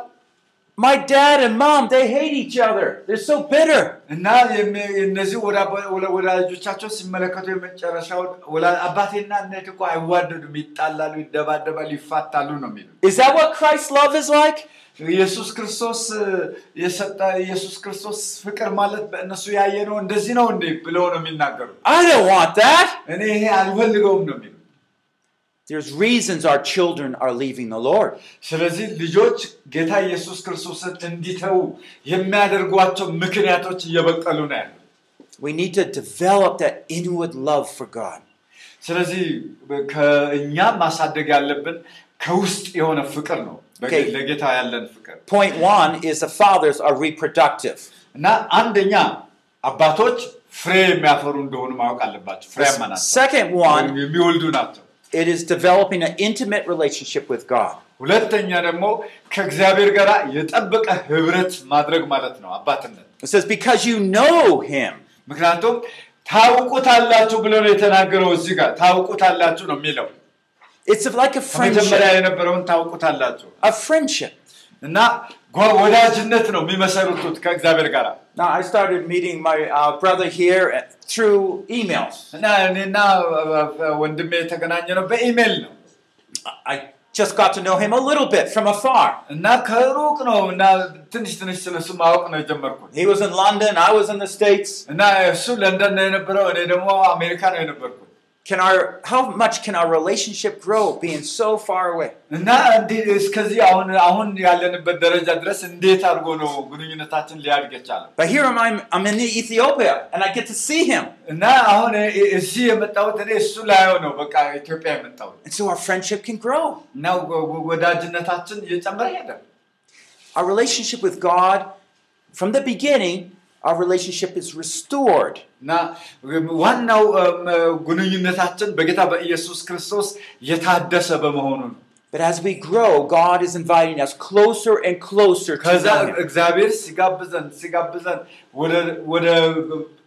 My dad and mom, they hate each other. They're so bitter. እና የሚ- እነዚህ ወደ አባ- ወደ ወላጆቻቸው ሲመለከቱ የመጨረሻው ወላ- አባቴና እናቴ እኮ አይዋደዱም፣ ይጣላሉ፣ ይደባደባሉ፣ ይፋታሉ ነው የሚሉ Is that what Christ's love is like? ኢየሱስ ክርስቶስ እ፣ የሰጠ ኢየሱስ ክርስቶስ ፍቅር ማለት በእነሱ ያየ ነው እንደዚህ ነው እንዴ ብለው ነው የሚናገሩ I don't want that. እኔ ይሄ አልፈልገውም ነው የሚሉ There's reasons our children are leaving the Lord. ስለዚህ ልጆች ጌታ ኢየሱስ ክርስቶስን እንዲተዉ የሚያደርጓቸው ምክንያቶች እየበቀሉ ነው ያሉ We need to develop that inward love for God. ስለዚህ ከእኛ ማሳደግ ያለብን ከውስጥ የሆነ ፍቅር ነው በጌ- Okay. ለጌታ ያለን ፍቅር Point one is the fathers are reproductive. እና አንደኛ አባቶች ፍሬ የሚያፈሩ እንደሆኑ ማወቅ አለባቸው ፍሬያማ The ናቸው second one, የሚወልዱ ናቸው it is developing an intimate relationship with God. ሁለተኛ ደግሞ ከእግዚአብሔር ጋር የጠበቀ ህብረት ማድረግ ማለት ነው አባትነት It says, because you know him. ምክንያቱም ታውቁታላችሁ ብሎ ነው የተናገረው እዚህ ጋር ታውቁታላችሁ ነው የሚለው It's like a ከመጀመሪያ friendship, የነበረውን ታውቁታላችሁ a friendship. እና now I started meeting my uh, brother here uh, through emails. I just got to know him a little bit from afar. He was in London, I was in the States እና እሱ ለንደን ነው የነበረው እኔ ደግሞ አሜሪካ ነው የነበርኩት Can our, how much can our relationship grow being so far away? እና እንዲህ እስከዚህ አሁን አሁን ያለንበት ደረጃ ድረስ እንዴት አድርጎ ነው ግንኙነታችን ሊያድግ የቻለው But here I'm, I'm in Ethiopia and I get to see him. እና አሁን እ- እዚህ የመጣሁት እኔ እሱ ላየው ነው በቃ ኢትዮጵያ የመጣሁት And so our friendship can grow. እና ወ- ወ- ወዳጅነታችን እየጨመረ ሄደ Our relationship with God, from the beginning, our relationship is restored. እና ዋናው እም፣ ግንኙነታችን በጌታ በኢየሱስ ክርስቶስ የታደሰ በመሆኑ ነው But as we grow, God is inviting us closer and closer to ከዛ know Him. እግዚአብሔር ሲጋብዘን ሲጋብዘን ወደ- ወደ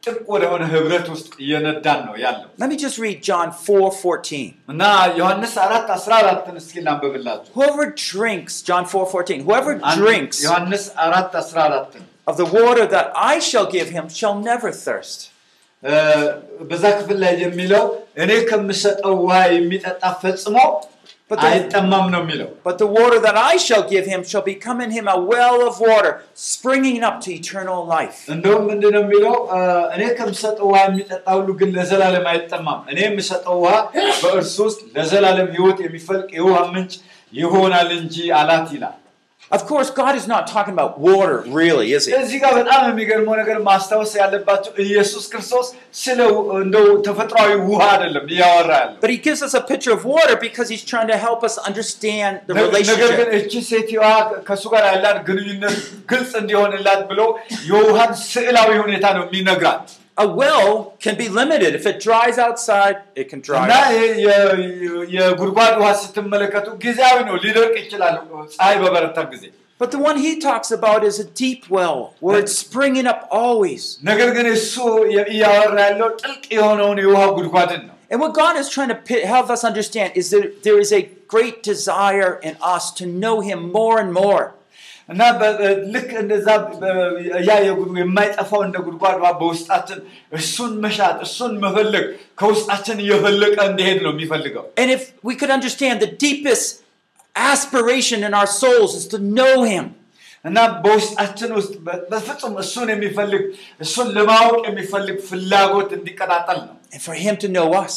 ጥብቅ ወደሆነ ህብረት ውስጥ እየነዳን ነው ያለው Let me just read John 4 14. እና ዮሐንስ አራት አስራ አራትን እስኪ ላንብብላችሁ Whoever drinks, John 4 14, whoever አንድ- drinks ዮሐንስ አራት አስራ አራትን of the water that I shall give him shall never thirst. እ፣ በዛ ክፍል ላይ የሚለው እኔ ከምሰጠው ውሃ የሚጠጣ ፈጽሞ But the- አይጠማም ነው የሚለው But the water that I shall give him shall become in him a well of water springing up to eternal life. እንደውም ምንድን ነው የሚለው እ፣ እኔ ከምሰጠው ውሃ የሚጠጣ ሁሉ ግን ለዘላለም አይጠማም እኔ የምሰጠው ውሃ በእርሱ ውስጥ ለዘላለም ህይወት የሚፈልቅ የውሃ ምንጭ ይሆናል እንጂ አላት ይላል Of course, God is not talking about water, really, is he? እዚህ ጋር በጣም የሚገርመው ነገር ማስታወስ ያለባቸው ኢየሱስ ክርስቶስ ስለ እንደው ተፈጥሯዊ ውሃ አይደለም እያወራ ያለው But he gives us a picture of water because he's trying to help us understand the ነገር ግን relationship. እቺ ሴትዋ ከእሱ ጋር ያላት ግንኙነት ግልጽ እንዲሆንላት ብሎ የውሃን ስዕላዊ ሁኔታ ነው የሚነግራት A well can be limited. If it dries outside, it can dry እና up. የ- የ- የጉድጓድ ውሃ ስትመለከቱ ጊዜያዊ ነው ሊደርቅ ይችላል ፀሐይ በበረታ ጊዜ But the one he talks about is a deep well where it's springing up always. ነገር ግን እሱ እያወራ ያለው ጥልቅ የሆነውን የውሃ ጉድጓድን ነው And what God is trying to pi- help us understand is that there is a great desire in us to know Him more and more. እና ልክ እንደዛ ያ የማይጠፋው እንደ ጉድጓድ በውስጣችን እሱን መሻት እሱን መፈለግ ከውስጣችን እየፈለቀ እንዲሄድ ነው የሚፈልገው And if we could understand the deepest aspiration in our souls is to know Him. እና በውስጣችን ውስጥ በፍጹም እሱን የሚፈልግ እሱን ለማወቅ የሚፈልግ ፍላጎት እንዲቀጣጠል ነው and for Him to know us.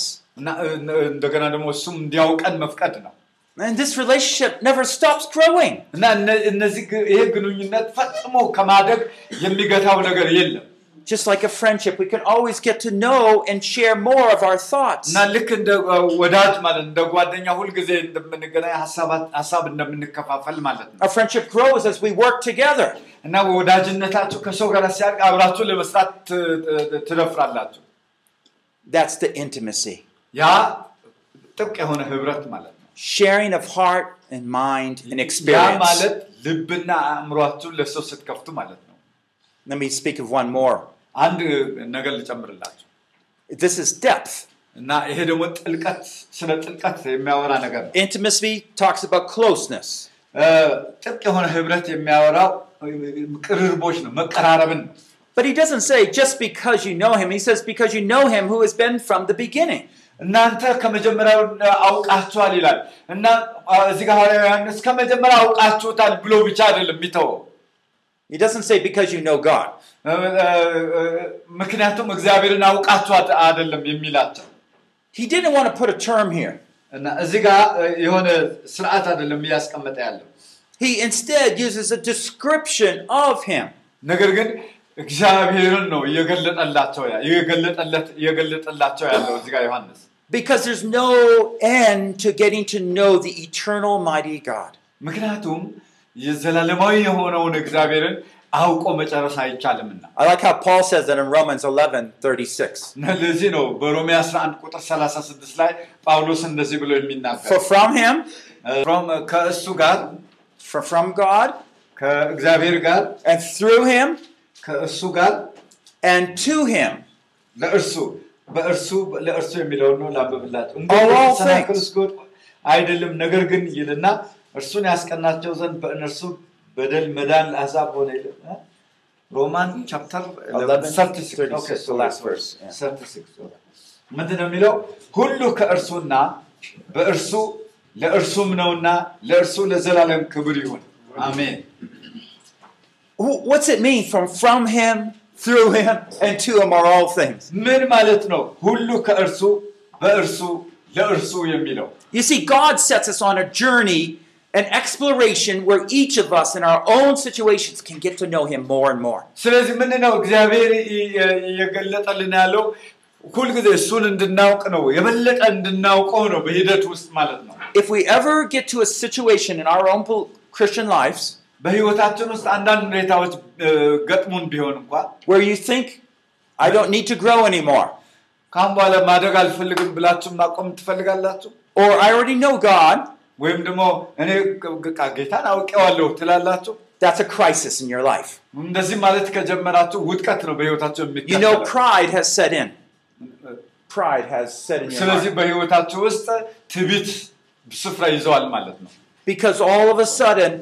እንደገና ደግሞ እሱም እንዲያውቀን መፍቀድ ነው And this relationship never stops growing. እና እነ- እነዚህ ግ- ይሄ ግንኙነት ፈጽሞ ከማደግ የሚገታው ነገር የለም Just like a friendship, we can always get to know and share more of our thoughts. እና ልክ እንደ እ, ወዳጅ ማለት እንደ ጓደኛ ሁልጊዜ እንደምንገናኝ ሀሳባት- ሀሳብ እንደምንከፋፈል ማለት ነው Our friendship grows as we work together. እና ወዳጅነታችሁ ከሰው ጋር ሲያድግ አብራችሁ ለመስራት ት- ት- ትደፍራላችሁ That's the intimacy. ያ ጥብቅ የሆነ ህብረት ማለት ነው Sharing of heart and mind and ያ experience. ማለት ልብና አእምሯችሁን ለሰው ስትከፍቱ ማለት ነው Let me speak of one more. አንድ ነገር ልጨምርላችሁ This is depth. እና ይሄ ደግሞ ጥልቀት ስለ ጥልቀት የሚያወራ ነገር ነው Intimacy talks about closeness. እ፣ ጥብቅ የሆነ ህብረት የሚያወራው ቅርርቦች ነው መቀራረብን ነው But he doesn't say just because you know him. He says because you know him who has been from the beginning. እናንተ ከመጀመሪያው አውቃችኋል ይላል እና አ፣ እዚህ ጋር ሐዋርያው ዮሐንስ ከመጀመሪያ አውቃችሁታል ብሎ ብቻ አይደለም የሚተወው He doesn't say because you know God. እ፣ እ፣ እ፣ ምክንያቱም እግዚአብሔርን አውቃችኋት አይደለም የሚላቸው He didn't want to put a term here. እና እዚህ ጋር እ፣ የሆነ ስርዓት አይደለም እያስቀመጠ ያለው He instead uses a description of him. ነገር ግን እግዚአብሔርን ነው እየገለጠላቸው ያ- እየገለጠለት እየገለጠላቸው ያለው እዚህ ጋር ዮሐንስ Because there's no end to getting to know the eternal mighty God. ምክንያቱም የዘላለማዊ የሆነውን እግዚአብሔርን አውቆ መጨረስ አይቻልምና I like how Paul says that in Romans 11 36. እና ለዚህ ነው በሮሜ 11 ቁጥር 36 ላይ ጳውሎስ እንደዚህ ብሎ የሚናገር For from him, from ከእሱ ጋር for from God, ከእግዚአብሔር ጋር and through him, ከእሱ ጋር and to him ለእርሱ በእርሱ ለእርሱ የሚለውን ነው things. እስኪወድቁ አይደለም፣ ነገር ግን ይልና እርሱን ያስቀናቸው ዘንድ በእነርሱ በደል መዳን ለአሕዛብ ሆነ? ሮማን ቻፕተር 11, 36 ኦኬ፣ 36, the last verse, yeah. 36 ምንድን ነው የሚለው? ሁሉ ከእርሱና በእርሱ ለእርሱም ነውና ለእርሱ ለዘላለም ክብር ይሁን አሜን። What's it mean from from him, through him, and to him are all things? ምን ማለት ነው? ሁሉ ከእርሱ በእርሱ ለእርሱ የሚለው You see, God sets us on a journey, an exploration where each of us in our own situations can get to know him more and more. ስለዚህ ምንድን ነው እግዚአብሔር ይ- የ- የገለጠልን ያለው ሁልጊዜ እሱን እንድናውቅ ነው፣ የበለጠ እንድናውቀው ነው በሂደት ውስጥ ማለት ነው። If we ever get to a situation in our own pol- Christian lives በህይወታችን ውስጥ አንዳንድ ሁኔታዎች እ፣ ገጥሙን ቢሆን እንኳ where you think, I don't need to grow anymore, ካሁን በኋላ ማደግ አልፈልግም ብላችሁ ማቆም ትፈልጋላችሁ? or I already know God, ወይም ደግሞ እኔ በቃ ጌታን አውቄዋለሁ ትላላችሁ? that's a crisis in your life. እንደዚህ ማለት ከጀመራችሁ ውድቀት ነው በህይወታችሁ You know, የሚከተለው። pride has set in. Pride has set in your ስለዚህ heart. በህይወታችሁ ውስጥ ትዕቢት ስፍራ ይዘዋል ማለት ነው። Because all of a sudden,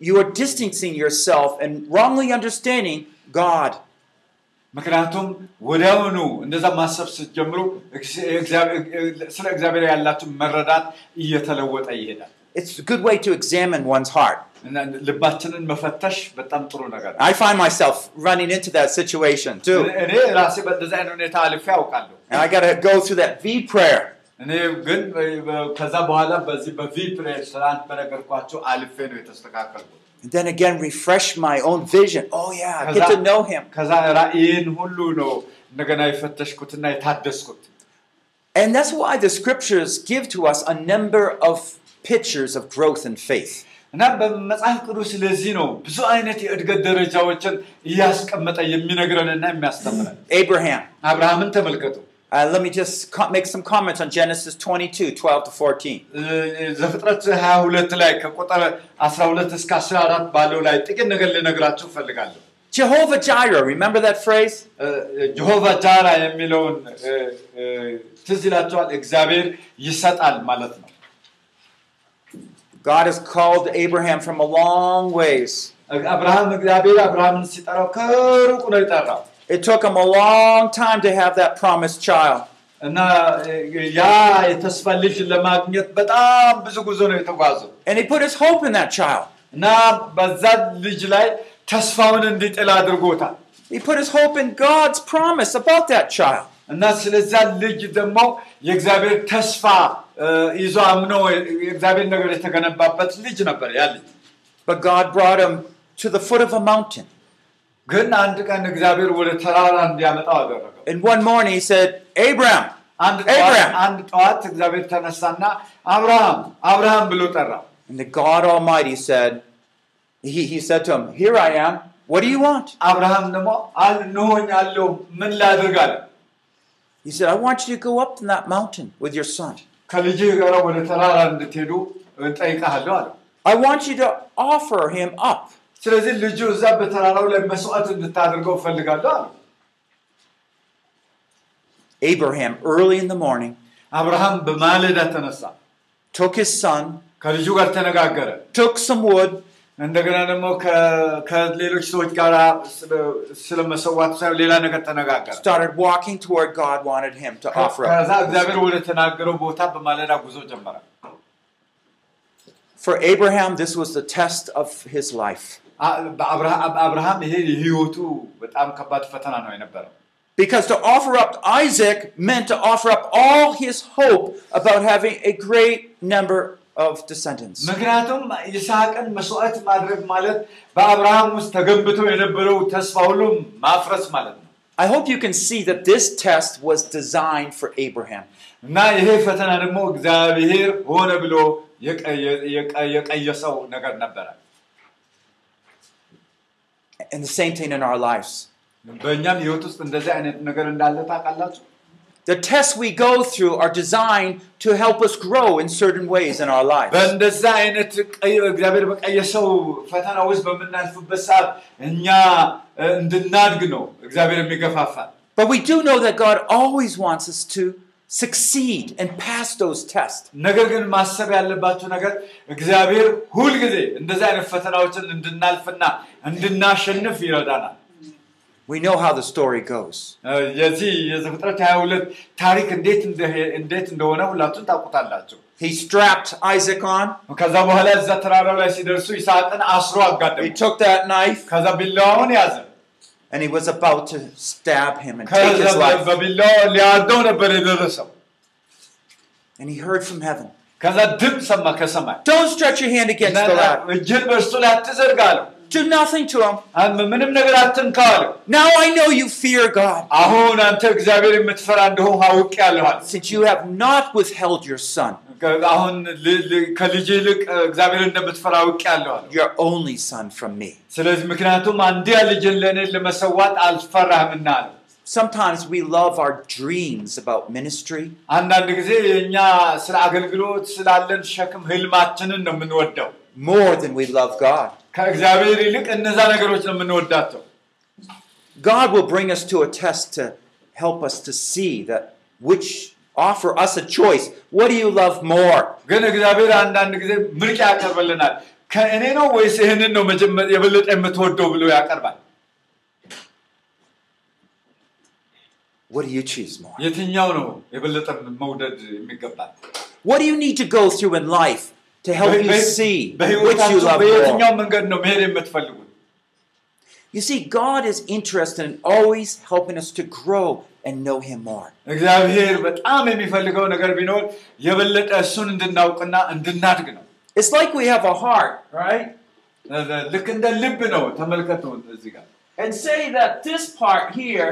you are distancing yourself and wrongly understanding God. ምክንያቱም ወዲያውኑ እንደዛ ማሰብ ስትጀምሩ እግዚ- እግዚአብሔር- ስለ እግዚአብሔር ያላችሁ መረዳት እየተለወጠ ይሄዳል It's a good way to examine one's heart. እና ልባችንን መፈተሽ በጣም ጥሩ ነገር ነው። I find myself running into that situation too. እኔ ራሴ በእንደዚህ አይነት ሁኔታ አልፌ ያውቃለሁ። And I got to go through that V prayer. እኔ ግን በ- ከዛ በኋላ በዚህ በቪ ፕሬር ትናንት በነገርኳቸው አልፌ ነው የተስተካከልኩት። And then again, refresh my own vision. Oh, yeah, ከዛ- get to know Him. ከዛ ራእይን ሁሉ ነው እንደገና የፈተሽኩትና የታደስኩት። And that's why the scriptures give to us a number of pictures of growth and faith. እና በመጽሐፍ ቅዱስ ስለዚህ ነው ብዙ አይነት የእድገት ደረጃዎችን እያስቀመጠ የሚነግረንና የሚያስተምረን። Abraham. አብርሃምን ተመልከቱ። Uh, let me just co- make some comments on Genesis 22 12 to 14. እ- ዘፍጥረት 22 ላይ ከቁጥር 12 እስከ 14 ባለው ላይ ጥቂት ነገር ልነግራችሁ እፈልጋለሁ። Jehovah Jireh, remember that phrase? እ፣ ጀሆቫ ጃራ የሚለውን እ፣ እ፣ ትዝ ይላቸዋል። እግዚአብሔር ይሰጣል ማለት ነው። God has called Abraham from a long ways. አብርሃም እግዚአብሔር አብርሃምን ሲጠራው ከሩቅ ነው የጠራው It took him a long time to have that promised child. እና እ፣ ያ የተስፋ ልጅ ለማግኘት በጣም ብዙ ጉዞ ነው የተጓዘው And he put his hope in that child. እና በዛ ልጅ ላይ ተስፋውን እንዲጥል አድርጎታል። He put his hope in God's promise about that child. እና ስለዛ ልጅ ደግሞ የእግዚአብሔር ተስፋ እ፣ ይዞ አምኖ የእግዚአብሔር ነገር የተገነባበት ልጅ ነበር ያ ልጅ። But God brought him to the foot of a mountain. And one morning he said, Abraham, Abraham. And the God Almighty said, he, he said to him, Here I am. What do you want? Abraham He said, I want you to go up to that mountain with your son. I want you to offer him up. ስለዚህ ልጁ እዛ በተራራው ላይ መስዋዕት እንድታደርገው እፈልጋለሁ አለው። Abraham, early in the morning, አብርሃም በማለዳ ተነሳ፣ took his son, ከልጁ ጋር ተነጋገረ። took some wood, እንደገና ደግሞ ከ- ከሌሎች ሰዎች ጋር ስለ- ስለ መሰዋት ሳይሆን ሌላ ነገር ተነጋገረ። started walking toward God wanted him to offer ከዛ up. እግዚአብሔር ወደ ተናገረው ቦታ በማለዳ ጉዞ ጀመረ። For Abraham, this was the test of his life. አ- በአብርሃ- አብርሃም ይሄ የህይወቱ በጣም ከባድ ፈተና ነው የነበረው። Because to offer up Isaac meant to offer up all his hope about having a great number of descendants. ምክንያቱም ይስሐቅን መስዋዕት ማድረግ ማለት በአብርሃም ውስጥ ተገንብቶ የነበረው ተስፋ ሁሉ ማፍረስ ማለት ነው I hope you can see that this test was designed for Abraham. እና ይሄ ፈተና ደግሞ እግዚአብሔር ሆነ ብሎ የቀየ- የቀ- የቀየሰው ነገር ነበረ። And the same thing in our lives. በእኛም ህይወት ውስጥ እንደዚህ አይነት ነገር እንዳለ ታውቃላችሁ። The tests we go through are designed to help us grow in certain ways in our lives. በእንደዛ አይነት ቀይ- እግዚአብሔር በቀየሰው ፈተና ውስጥ በምናልፍበት ሰዓት እኛ እ፣ እንድናድግ ነው እግዚአብሔር የሚገፋፋል። But we do know that God always wants us to succeed and pass those tests. ነገር ግን ማሰብ ያለባችሁ ነገር እግዚአብሔር ሁልጊዜ እንደዚህ አይነት ፈተናዎችን እንድናልፍና እንድናሸንፍ ይረዳናል። We know how the story goes. እ፣ የዚህ የዘፍጥረት 22 ታሪክ እንዴት እንደ- እንዴት እንደሆነ ሁላችሁም ታውቁታላችሁ። He strapped Isaac on, ከዛ በኋላ እዛ ተራራው ላይ ሲደርሱ ይስሐቅን አስሮ he አጋደሙ። took that knife, ከዛ ቢላዋውን ያዘ። and he was about to stab him and take his life. And he heard from heaven. Don't stretch your hand against the ladder እጅን በእርሱ ላይ አትዘርጋ አለው። Do nothing to him. አም- ምንም ነገር አትንካ አለው። Now I know you fear God, አሁን አንተ እግዚአብሔር የምትፈራ እንደሆን አውቄአለሁ አለ። since you have not withheld your son, ከ- አሁን ል- ል- ከልጅ ይልቅ እ፣ እግዚአብሔር እንደምትፈራ አውቄአለሁ አለ። your only son from me. ስለዚህ ምክንያቱም አንድያ ልጅን ለእኔ ለመሰዋት አልፈራህምና አለው። Sometimes we love our dreams about ministry, አንዳንድ ጊዜ የእኛ ስለ አገልግሎት ስላለን ሸክም ህልማችንን ነው የምንወደው። more than we love God. ከእግዚአብሔር ይልቅ እነዛ ነገሮች ነው የምንወዳቸው። God will bring us to a test to help us to see that which offer us a choice. What do you love more? ግን እግዚአብሔር አንዳንድ ጊዜ ምርጫ ያቀርብልናል። ከእኔ ነው ወይስ ይህንን ነው መጀመ- የበለጠ የምትወደው ብሎ ያቀርባል። What do you choose more? የትኛው ነው የበለጠ መውደድ የሚገባል? What do you need to go through in life to help you see which you በህይወታችሁ love በየትኛው more? መንገድ ነው መሄድ የምትፈልጉት? You see, God is interested in always helping us to grow and know Him more. እግዚአብሔር በጣም የሚፈልገው ነገር ቢኖር የበለጠ እሱን እንድናውቅና እንድናድግ ነው። It's like we have a heart, right? ልክ እንደ ልብ ነው። ተመልከቱ እዚህ ጋር And say that this part here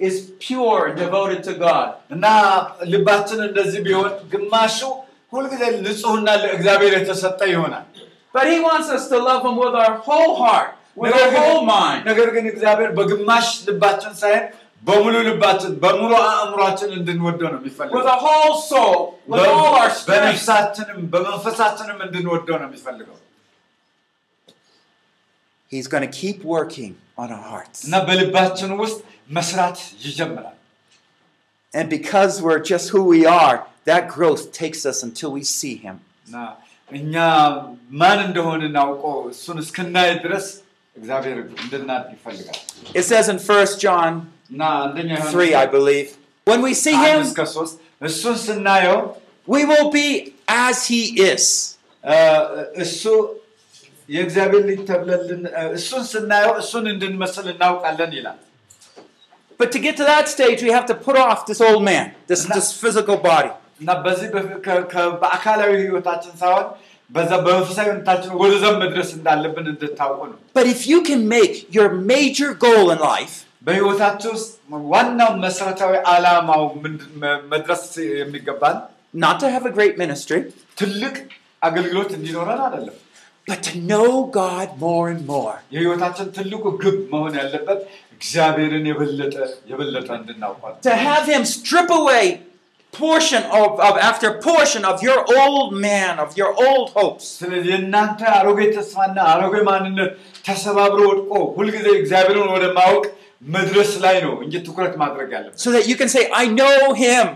is pure and devoted to God. እና ልባችን እንደዚህ ቢሆን ግማሹ ሁልጊዜ ንጹሕና ለእግዚአብሔር የተሰጠ ይሆናል። But He wants us to love Him with our whole heart, with ነገር our ግን- whole mind. ነገር ግን እግዚአብሔር በግማሽ ልባችን ሳይሆን በሙሉ ልባችን በሙሉ አእምሯችን እንድንወደው ነው with የሚፈልገው። a whole soul, with all our strength. በነፍሳችንም በመንፈሳችንም እንድንወደው ነው የሚፈልገው He's going to keep working on our hearts. እና በልባችን ውስጥ መስራት ይጀምራል። And because we're just who we are, that growth takes us until we see Him. እና እኛ ማን እንደሆንን አውቆ እሱን እስክናይ ድረስ እግዚአብሔር እንድናድግ ይፈልጋል It says in 1 John እና አንደኛ 3, I believe, when we see አንድ Him, እስከ ሶስት እሱን ስናየው we will be as He is. እ፣ እሱ የእግዚአብሔር ልጅ ተብለን እሱን ስናየው እሱን እንድንመስል እናውቃለን ይላል። But to get to that stage, we have to put off this old man, this, this physical body. እና በዚህ በ- ከ- ከ- በአካላዊ ህይወታችን ሳይሆን በዛ በመንፈሳዊ ህይወታችን ወደዛም መድረስ እንዳለብን እንድታውቁ ነው። But if you can make your major goal in life በህይወታችሁ ውስጥ ዋናው መሰረታዊ ዓላማው ምንድን- መ- መድረስ የሚገባን not to have a great ministry, ትልቅ አገልግሎት እንዲኖረን አይደለም። but to know God more and more. የህይወታችን ትልቁ ግብ መሆን ያለበት እግዚአብሔርን የበለጠ የበለጠ እንድናውቋል። To have Him strip away portion of, of after portion of your old man, of your old hopes. ስለዚህ የእናንተ አሮጌ ተስፋና አሮጌ ማንነት ተሰባብሮ ወድቆ ሁልጊዜ እግዚአብሔርን ወደ ማወቅ መድረስ ላይ ነው እንጂ ትኩረት ማድረግ ያለበት። So that you can say, I know Him,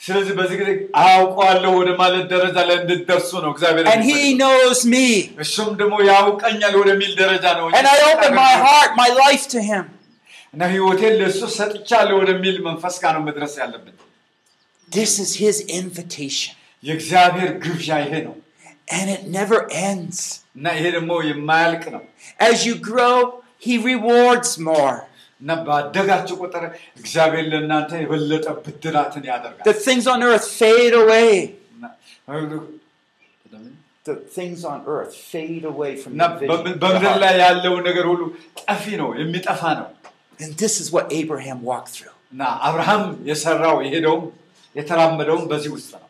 ስለዚህ በዚህ ጊዜ አውቀዋለሁ ወደ ማለት ደረጃ ላይ እንድትደርሱ ነው እግዚአብሔር and He የሚፈልገው። knows me. እሱም ደግሞ ያውቀኛል ወደሚል ደረጃ ነው እንጂ And I open my heart, my life to Him. እና ህይወቴን ለእሱ ሰጥቻለሁ ወደሚል መንፈስ ጋር ነው መድረስ ያለብን። this is his invitation. And it never ends. As you grow, he rewards more. The things on earth fade away. The things on earth fade away from the And this is what Abraham walked through. እና አብርሃም የሰራው የሄደውም የተራመደውም በዚህ ውስጥ ነው።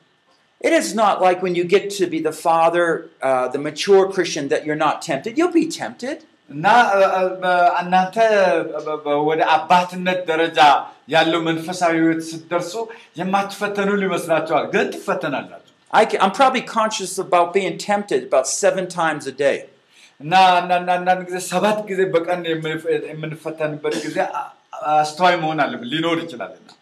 It is not like when you get to be the father, uh, the mature Christian, that you're not tempted. You'll be tempted. እና እ- እ- በ- እናንተ በ- በ- ወደ አባትነት ደረጃ ያለው መንፈሳዊ ህይወት ስትደርሱ የማትፈተኑ ሊመስላችኋል፣ ግን ትፈተናላችሁ። I can, I'm probably conscious about being tempted about seven times a day. እና አንዳንድ አንዳንድ ጊዜ ሰባት ጊዜ በቀን የምንፈ- የምንፈተንበት ጊዜ አ- አስተዋይ መሆን አለብን ሊኖር ይችላልና And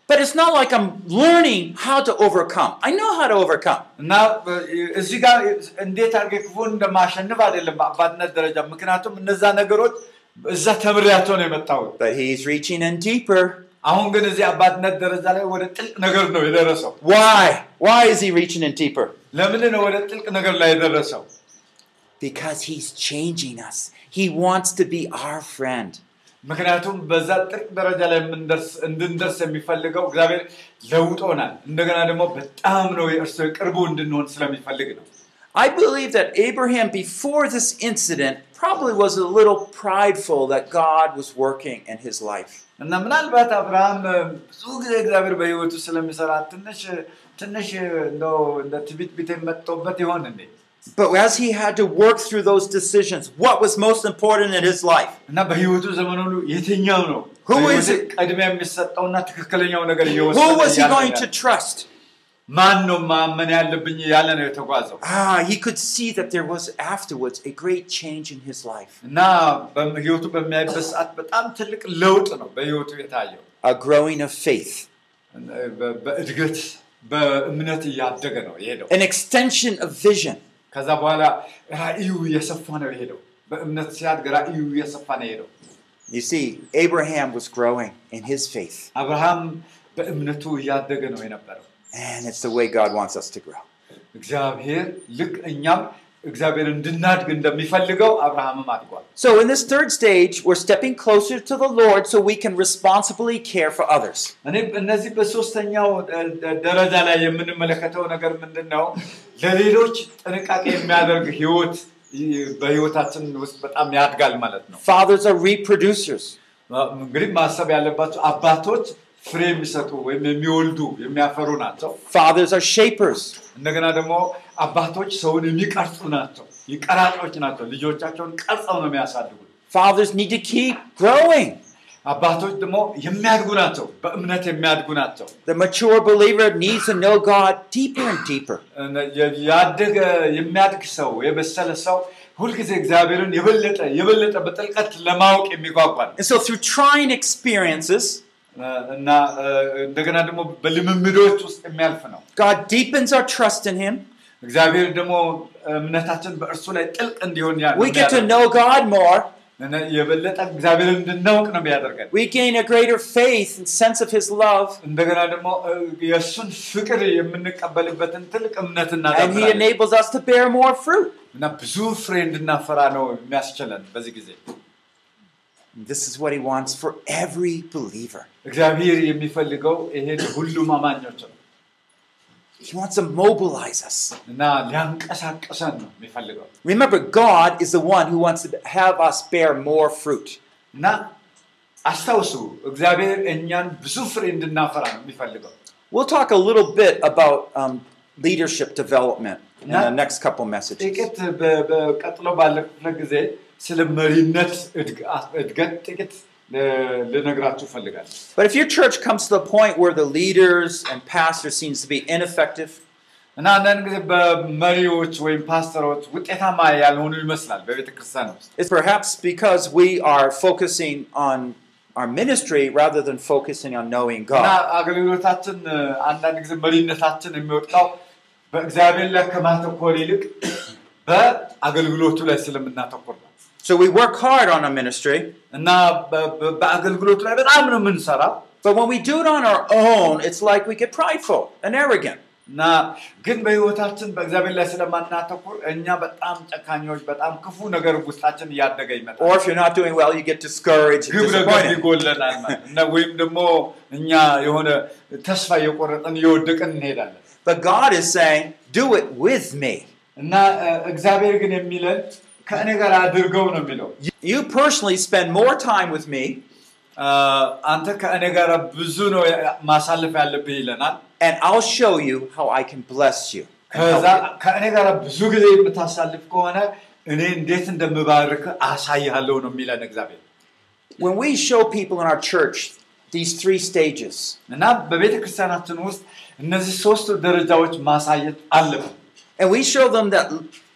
But it's not like I'm learning how to overcome. I know how to overcome. እና እ- እዚህ ጋር እንዴት አድርጌ ክፉን እንደማሸንፍ አይደለም በአባትነት ደረጃ ምክንያቱም እነዛ ነገሮች እዛ ተምሬያቸው ነው የመጣሁት But he's reaching in deeper. አሁን ግን እዚህ አባትነት ደረጃ ላይ ወደ ጥልቅ ነገር ነው የደረሰው Why? Why is he reaching in deeper? ለምንድን ነው ወደ ጥልቅ ነገር ላይ የደረሰው Because he's changing us. He wants to be our friend. ምክንያቱም በዛ ጥልቅ ደረጃ ላይ የምንደርስ- እንድንደርስ የሚፈልገው እግዚአብሔር ለውጦናል እንደገና ደግሞ በጣም ነው የእርሱ ቅርቡ እንድንሆን ስለሚፈልግ ነው I believe that Abraham, before this incident, probably was a little prideful that God was working in his life. እና ምናልባት አብርሃም እ፣ ብዙ ጊዜ እግዚአብሔር በህይወቱ ስለሚሰራ ትንሽ ትንሽ እንደው እንደ ትቢት ቢት መጥቶበት ይሆን እንዴ but as he had to work through those decisions, what was most important in his life? Who is it? Who was he going to trust? Ah, he could see that there was afterwards a great change in his life. A growing of faith. An extension of vision. ከዛ በኋላ ራእዩ እየሰፋ ነው የሄደው በእምነት ሲያድግ ራእዩ እየሰፋ ነው የሄደው You see, Abraham was growing in his faith, አብርሃም በእምነቱ እያደገ ነው የነበረው and it's the way God wants us to grow. እግዚአብሔር ልክ እኛም እግዚአብሔር እንድናድግ እንደሚፈልገው አብርሃምም አድጓል So, in this third stage, we're stepping closer to the Lord so we can responsibly care for others. እኔ እነዚህ በሶስተኛው ደ- ደ- ደረጃ ላይ የምንመለከተው ነገር ምንድን ነው ለሌሎች ጥንቃቄ የሚያደርግ ህይወት ይ- በህይወታችን ውስጥ በጣም ያድጋል ማለት ነው Fathers are reproducers. እንግዲህ ማሰብ ያለባቸው አባቶች ፍሬ የሚሰጡ ወይም የሚወልዱ የሚያፈሩ ናቸው Fathers are shapers. እንደገና ደግሞ አባቶች ሰውን የሚቀርጹ ናቸው ይቀራጮች ናቸው ልጆቻቸውን ቀርጸው ነው የሚያሳድጉ Fathers need to keep growing. አባቶች ደግሞ የሚያድጉ ናቸው በእምነት የሚያድጉ ናቸው The mature believer needs to know God deeper and deeper. የ- ያደገ የሚያድግ ሰው የበሰለ ሰው ሁልጊዜ እግዚአብሔርን የበለጠ የበለጠ በጥልቀት ለማወቅ የሚጓጓ ነው And so, through trying experiences, እና እ፣ እንደገና ደግሞ በልምምዶች ውስጥ የሚያልፍ ነው God deepens our trust in Him. እግዚአብሔር ደግሞ እምነታችን በእርሱ ላይ ጥልቅ እንዲሆን ያ- We get to የሚያደርግ- know God more. እና የበለጠ እግዚአብሔርን እንድናውቅ ነው የሚያደርገን We gain a greater faith and sense of His love. እንደገና ደግሞ እ፣ የእሱን ፍቅር የምንቀበልበትን ትልቅ እምነት And He እናዳብራለን enables us to bear more fruit. እና ብዙ ፍሬ እንድናፈራ ነው የሚያስችለን በዚህ ጊዜ This is what He wants for every believer. እግዚአብሔር የሚፈልገው ይሄን ሁሉም አማኞች ነው he wants to mobilize us. Remember, God is the one who wants to have us bear more fruit. We'll talk a little bit about um, leadership development in the next couple messages. ጥቂት በ- በቀጥሎ ባለ ክፍለ ጊዜ ስለ መሪነት እድግ- እድገት ጥቂት ል- ልነግራችሁ እፈልጋለሁ But if your church comes to the point where the leaders and pastors seems to be ineffective, እና አንዳንድ ጊዜ በመሪዎች ወይም ፓስተሮች ውጤታማ ያልሆኑ ይመስላል በቤተ ክርስቲያን ውስጥ it's perhaps because we are focusing on our ministry rather than focusing on knowing እና God. አገልግሎታችን እ፣ አንዳንድ ጊዜ መሪነታችን የሚወጣው በእግዚአብሔር ላይ ከማተኮር ይልቅ በአገልግሎቱ ላይ ስለምናተኮር ነው So we work hard on our ministry, እና በ- በ- በአገልግሎቱ ላይ በጣም ነው የምንሰራው but when we do it on our own, it's like we get prideful and arrogant. እና ግን በህይወታችን በእግዚአብሔር ላይ ስለማናተኩር እኛ በጣም ጨካኞች በጣም ክፉ ነገር ውስጣችን እያደገ Or ይመጣል if you're not doing well, you get discouraged and ግብረ ገብ disappointed. ይጎለናል ማለት እና ወይም ደግሞ እኛ የሆነ ተስፋ እየቆረጠን እየወደቅን እንሄዳለን But God is saying, do it with me. እና እ፣ እግዚአብሔር ግን የሚለን ከእኔ ጋር አድርገው ነው የሚለው You- You personally spend more time with me, እ፣ አንተ ከእኔ ጋር ብዙ ነው ማሳለፍ ያለብህ ይለናል and I'll show you how I can bless you. ከዛ ከእኔ ጋር ብዙ ጊዜ የምታሳልፍ ከሆነ እኔ እንዴት እንደምባርክ አሳይሃለሁ ነው የሚለን እግዚአብሔር። When we show people in our church these three stages, እና በቤተ ክርስቲያናችን ውስጥ እነዚህ ሶስት ደረጃዎች ማሳየት አለብን። and we show them that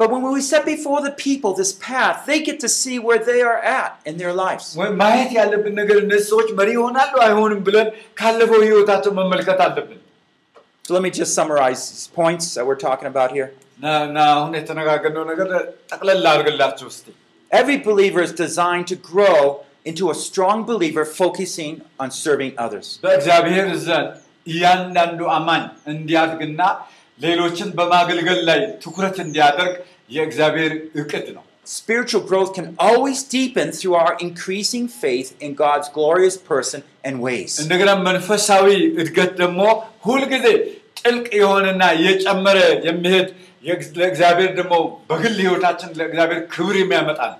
But when we set before the people this path, they get to see where they are at in their lives. ወይም ማየት ያለብን ነገር እነዚህ ሰዎች መሪ ይሆናሉ አይሆንም ብለን ካለፈው ህይወታቸው መመልከት አለብን። So let me just summarize these points that we're talking about here. እና እና አሁን የተነጋገርነው ነገር ጠቅለል አድርግላችሁ እስቲ። Every believer is designed to grow into a strong believer focusing on serving others. በእግዚአብሔር ዘንድ እያንዳንዱ አማኝ እንዲያድግና ሌሎችን በማገልገል ላይ ትኩረት እንዲያደርግ የእግዚአብሔር እቅድ ነው። Spiritual growth can always deepen through our increasing faith in God's glorious person and ways. እንደገና መንፈሳዊ እድገት ደግሞ ሁልጊዜ ጥልቅ የሆነና የጨመረ የሚሄድ ለእግዚአብሔር ደግሞ በግል ህይወታችን ለእግዚአብሔር ክብር የሚያመጣ ነው።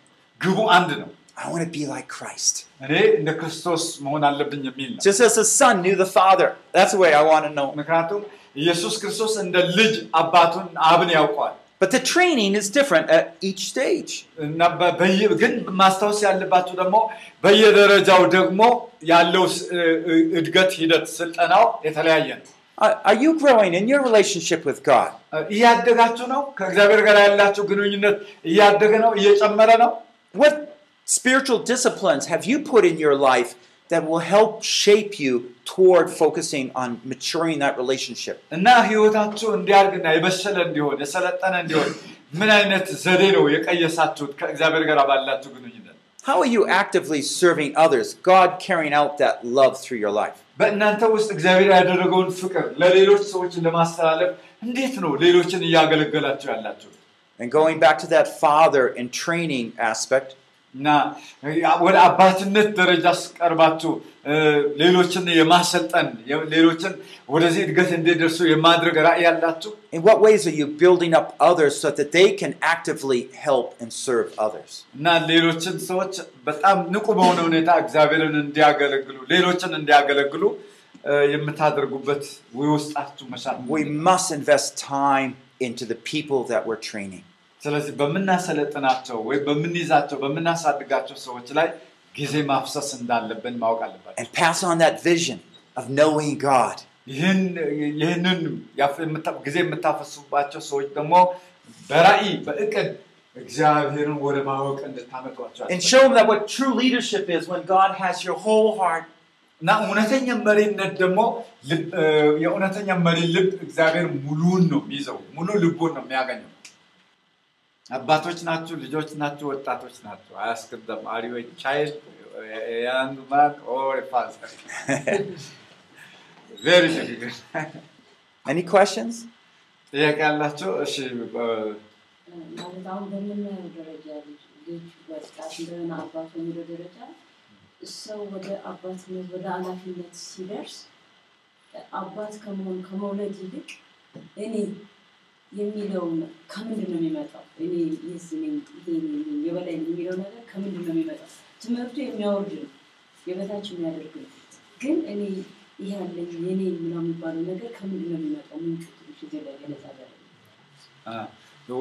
ግቡ አንድ ነው። I want to be like Christ. እኔ እንደ ክርስቶስ መሆን አለብኝ የሚል ነው። Just as the son knew the father. That's the way I want to know. ምክንያቱም ኢየሱስ ክርስቶስ እንደ ልጅ አባቱን አብን ያውቀዋል። But the training is different at each stage. እና በ- በየ- ግን ማስታወስ ያለባችሁ ደግሞ በየደረጃው ደግሞ ያለው ስ- እ- እ- እድገት ሂደት ስልጠናው የተለያየ ነው። Are are you growing in your relationship with God? እያደጋችሁ ነው። ከእግዚአብሔር ጋር ያላችሁ ግንኙነት እያደገ ነው፣ እየጨመረ ነው። What spiritual disciplines have you put in your life that will help shape you toward focusing on maturing that relationship? እና ህይወታችሁ እንዲያድግና የበሰለ እንዲሆን የሰለጠነ እንዲሆን ምን አይነት ዘዴ ነው የቀየሳችሁት ከእግዚአብሔር ጋር ባላችሁ ግንኙነት? How are you actively serving others? God carrying out that love through your life. በእናንተ ውስጥ እግዚአብሔር ያደረገውን ፍቅር ለሌሎች ሰዎች ለማስተላለፍ እንዴት ነው ሌሎችን እያገለገላችሁ ያላችሁ? And going back to that father and training aspect, እና ወደ አባትነት ደረጃ ስቀርባችሁ እ፣ ሌሎችን የማሰልጠን የ- ሌሎችን ወደዚህ እድገት እንዲደርሱ የማድረግ ራዕይ ያላችሁ in what ways are you building up others so that they can actively help and serve others? እና ሌሎችን ሰዎች በጣም ንቁ በሆነ ሁኔታ እግዚአብሔርን እንዲያገለግሉ ሌሎችን እንዲያገለግሉ እ፣ የምታደርጉበት ውስጣችሁ መሻት We must invest time into the people that we're training. ስለዚህ በምናሰለጥናቸው ወይም በምንይዛቸው በምናሳድጋቸው ሰዎች ላይ ጊዜ ማፍሰስ እንዳለብን ማወቅ አለባቸው። and pass on that vision of knowing God. ይህን ይህንን ጊዜ የምታፈሱባቸው ሰዎች ደግሞ በራእይ በእቅድ እግዚአብሔርን ወደ ማወቅ እንድታመጧቸው And show them that what true leadership is when God has your whole heart. እና እውነተኛ መሪነት ደግሞ የእውነተኛ መሪ ልብ እግዚአብሔር ሙሉን ነው የሚይዘው፣ ሙሉ ልቡን ነው የሚያገኘው። አባቶች ናችሁ፣ ልጆች ናችሁ፣ ወጣቶች ናችሁ። አያስገድም። አር ዩ ቻይልድ ያንግ ማን ኦር ፋዘር ቬሪ Any questions? ጥያቄ ያላቸው? እሺ እ፣ ማለት አሁን በምናየው ደረጃ ልጅ ልጅ ወጣት እንደሆነ አባት በሚለው ደረጃ ሰው ወደ አባትነት ወደ ኃላፊነት ሲደርስ አባት ከመሆን ከመውለድ ይልቅ እኔ የሚለውን ከምንድን ነው የሚመጣው? እኔ የዚህ ነኝ፣ ይሄ ነኝ፣ የበላይ ነኝ የሚለው ነገር ከምንድን ነው የሚመጣው? ትምህርቱ የሚያወርድ ነው፣ የበታች የሚያደርግ ነው። ግን እኔ ይህ ያለኝ የኔ ምናምን የሚባለው ነገር ከምንድን ነው የሚመጣው? ምንጩ ትንሽ እዚህ ላይ ገለጻ አደረገ። Uh,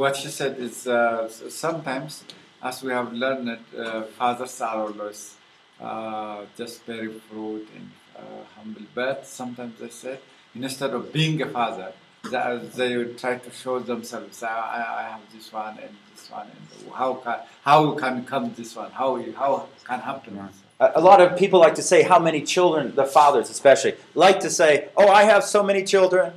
what she said is uh, sometimes, as we have learned, uh, fathers are always uh, just very rude and uh, humble. But sometimes they said, instead of being a father, they would try to show themselves. I, I, have this one and this one. And how can how can come this one? How how can happen? Yeah. A, a lot of people like to say how many children, the fathers especially, like to say, "Oh, I have so many children."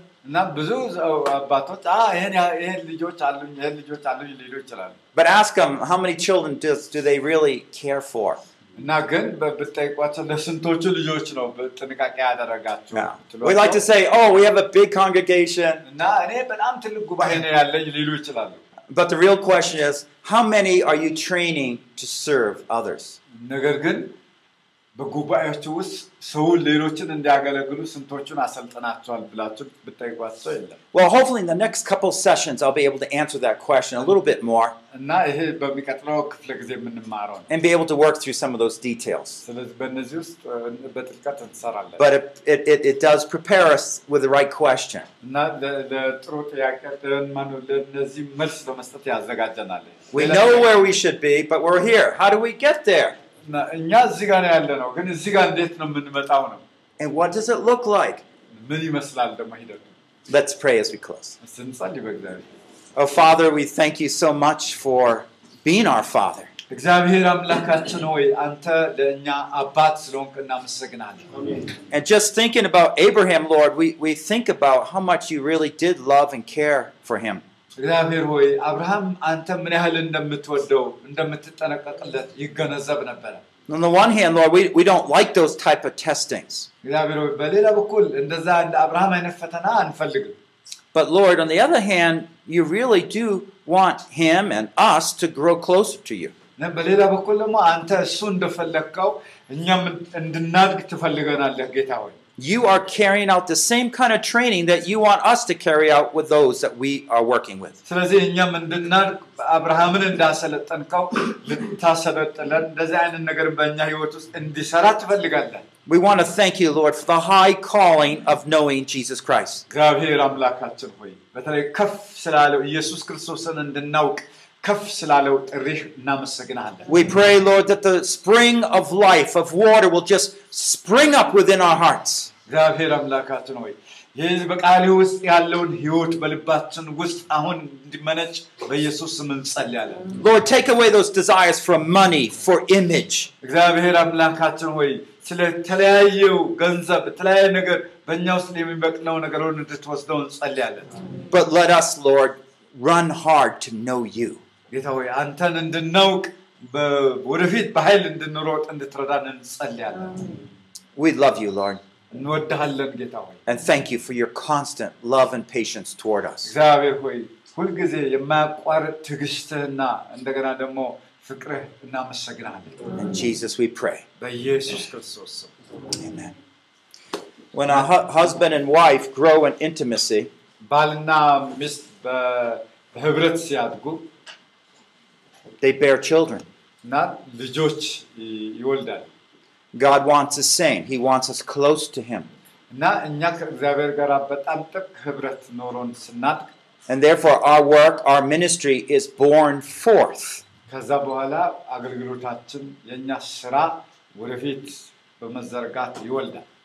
But ask them how many children does, do they really care for? እና ግን በ- ብትጠይቋቸው ለስንቶቹ ልጆች ነው ጥንቃቄ ያደረጋችሁ Yeah. ብትሏቸው፣ We like to say, Oh, we have a big congregation. እና እኔ በጣም ትልቅ ጉባኤ ነው ያለኝ ሊሉ ይችላሉ። But the real question is, how many are you training to serve others? ነገር ግን በጉባኤዎቹ ውስጥ ሰውን ሌሎችን እንዲያገለግሉ ስንቶቹን አሰልጥናቸዋል ብላችሁ ብጠይቋቸው የለም። Well, hopefully in the next couple sessions, I'll be able to answer that question a little bit more እና ይሄ በሚቀጥለው ክፍለ ጊዜ የምንማረው ነው። and be able to work through some of those details. ስለዚህ በእነዚህ ውስጥ እ፣ በጥልቀት እንሰራለን But it, it, it, it does prepare us with the right question. እና ለ- ለጥሩ ጥያቄ ለ- ማነው ለእነዚህ መልስ ለመስጠት ያዘጋጀናል። We ሌላ know ጥያቄ- where we should be, but we're here. How do we get there? እና እኛ እዚህ ጋር ነው ያለ ነው፣ ግን እዚህ ጋር እንዴት ነው የምንመጣው ነው? And what does it look like? ምን ይመስላል ደግሞ ሂደቱ? Let's pray as we close. እስቲ እንጸልይ በእግዚአብሔር Oh, Father, we thank you so much for being our Father. እግዚአብሔር አምላካችን ሆይ አንተ ለእኛ አባት ስለሆንክ እናመሰግናለን። And just thinking about Abraham, Lord, we, we think about how much you really did love and care for him. እግዚአብሔር ሆይ አብርሃም አንተ ምን ያህል እንደምትወደው እንደምትጠነቀቅለት ይገነዘብ ነበረ። On the one hand, Lord, we, we don't like those type of testings. እግዚአብሔር ሆይ በሌላ በኩል እንደዛ እንደ አብርሃም አይነት ፈተና አንፈልግም። But Lord, on the other hand, you really do want him and us to grow closer to you. እና በሌላ በኩል ደግሞ አንተ እሱ እንደፈለግከው እኛም እንድናድግ ትፈልገናለህ ጌታ ሆይ። You are carrying out the same kind of training that you want us to carry out with those that we are working with. ስለዚህ እኛም እንድናድግ አብርሃምን እንዳሰለጠንከው ልታሰለጥለን እንደዚህ አይነት ነገር በእኛ ህይወት ውስጥ እንዲሰራ ትፈልጋለህ። We want to thank you, Lord, for the high calling of knowing Jesus Christ. እግዚአብሔር አምላካችን ሆይ በተለይ ከፍ ስላለው ኢየሱስ ክርስቶስን እንድናውቅ ከፍ ስላለው ጥሪህ እናመሰግናለን። We pray, Lord, that the spring of life, of water, will just spring up within our hearts. እግዚአብሔር አምላካችን ሆይ ይህ በቃልህ ውስጥ ያለውን ህይወት በልባችን ውስጥ አሁን እንዲመነጭ በኢየሱስ ስም እንጸልያለን። Lord, take away those desires for money, for image. እግዚአብሔር አምላካችን ሆይ ስለ ተለያየው ገንዘብ የተለያየ ነገር በእኛ ውስጥ የሚበቅለው ነገሩን እንድትወስደው እንጸልያለን። But let us, Lord, run hard to know you. ጌታ ሆይ አንተን እንድናውቅ በ- ወደፊት በኃይል እንድንሮጥ እንድትረዳን እንጸልያለን። We love you, Lord, እንወድሃለን ጌታ ሆይ and thank you for your constant love and patience toward us. እግዚአብሔር ሆይ ሁልጊዜ የማያቋርጥ ትዕግስትህና እንደገና ደግሞ ፍቅርህ እናመሰግናለን። In Jesus we pray. በኢየሱስ ክርስቶስ ስም Amen. When a hu- husband and wife grow in intimacy, ባልና ሚስት በ- በህብረት ሲያድጉ they bear children. God wants us sane. He wants us close to Him. And therefore, our work, our ministry is born forth.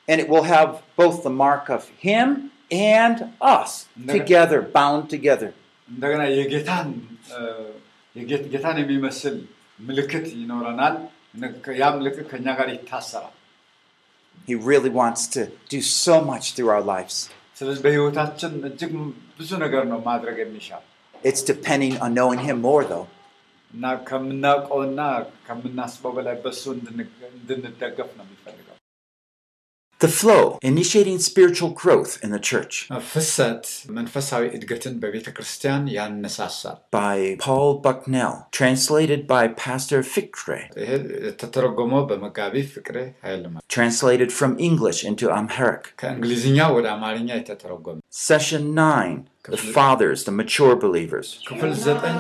And it will have both the mark of Him and us together, bound together. እንደገና የጌታን እ፣ የጌት- ጌታን የሚመስል ምልክት ይኖረናል እነ- ያ ምልክት ከእኛ ጋር ይታሰራል He really wants to do so much through our lives. ስለዚህ በህይወታችን እጅግ ብዙ ነገር ነው ማድረግ የሚሻል It's depending on knowing Him more, though. እና ከምናውቀውና ከምናስበው በላይ በሱ እንድን- እንድንደገፍ ነው የሚፈልገው The flow, initiating spiritual growth in the church ፍሰት መንፈሳዊ እድገትን በቤተ ክርስቲያን ያነሳሳል። by Paul Bucknell, translated by Pastor Fikre, ይሄ የተተረጎመው በመጋቢ ፍቅሬ ኃይልማ translated from English into Amharic. ከእንግሊዝኛ ወደ አማርኛ የተተረጎመ Session 9, the fathers, the mature believers. ክፍል ዘጠኝ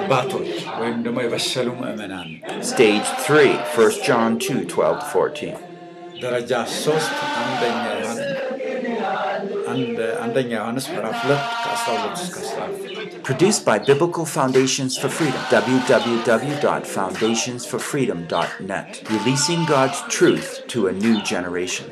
አባቶች ወይም ደግሞ የበሰሉ ምዕመናን Stage 3, 1 John 2, 12 to 14. ደረጃ ሶስት አንደኛ ዮሐንስ- አንድ- አንደኛ ዮሐንስ ምዕራፍ ሁለት ከ12 እስከ 14 Produced by Biblical Foundations for Freedom, www.foundationsforfreedom.net, releasing God's truth to a new generation.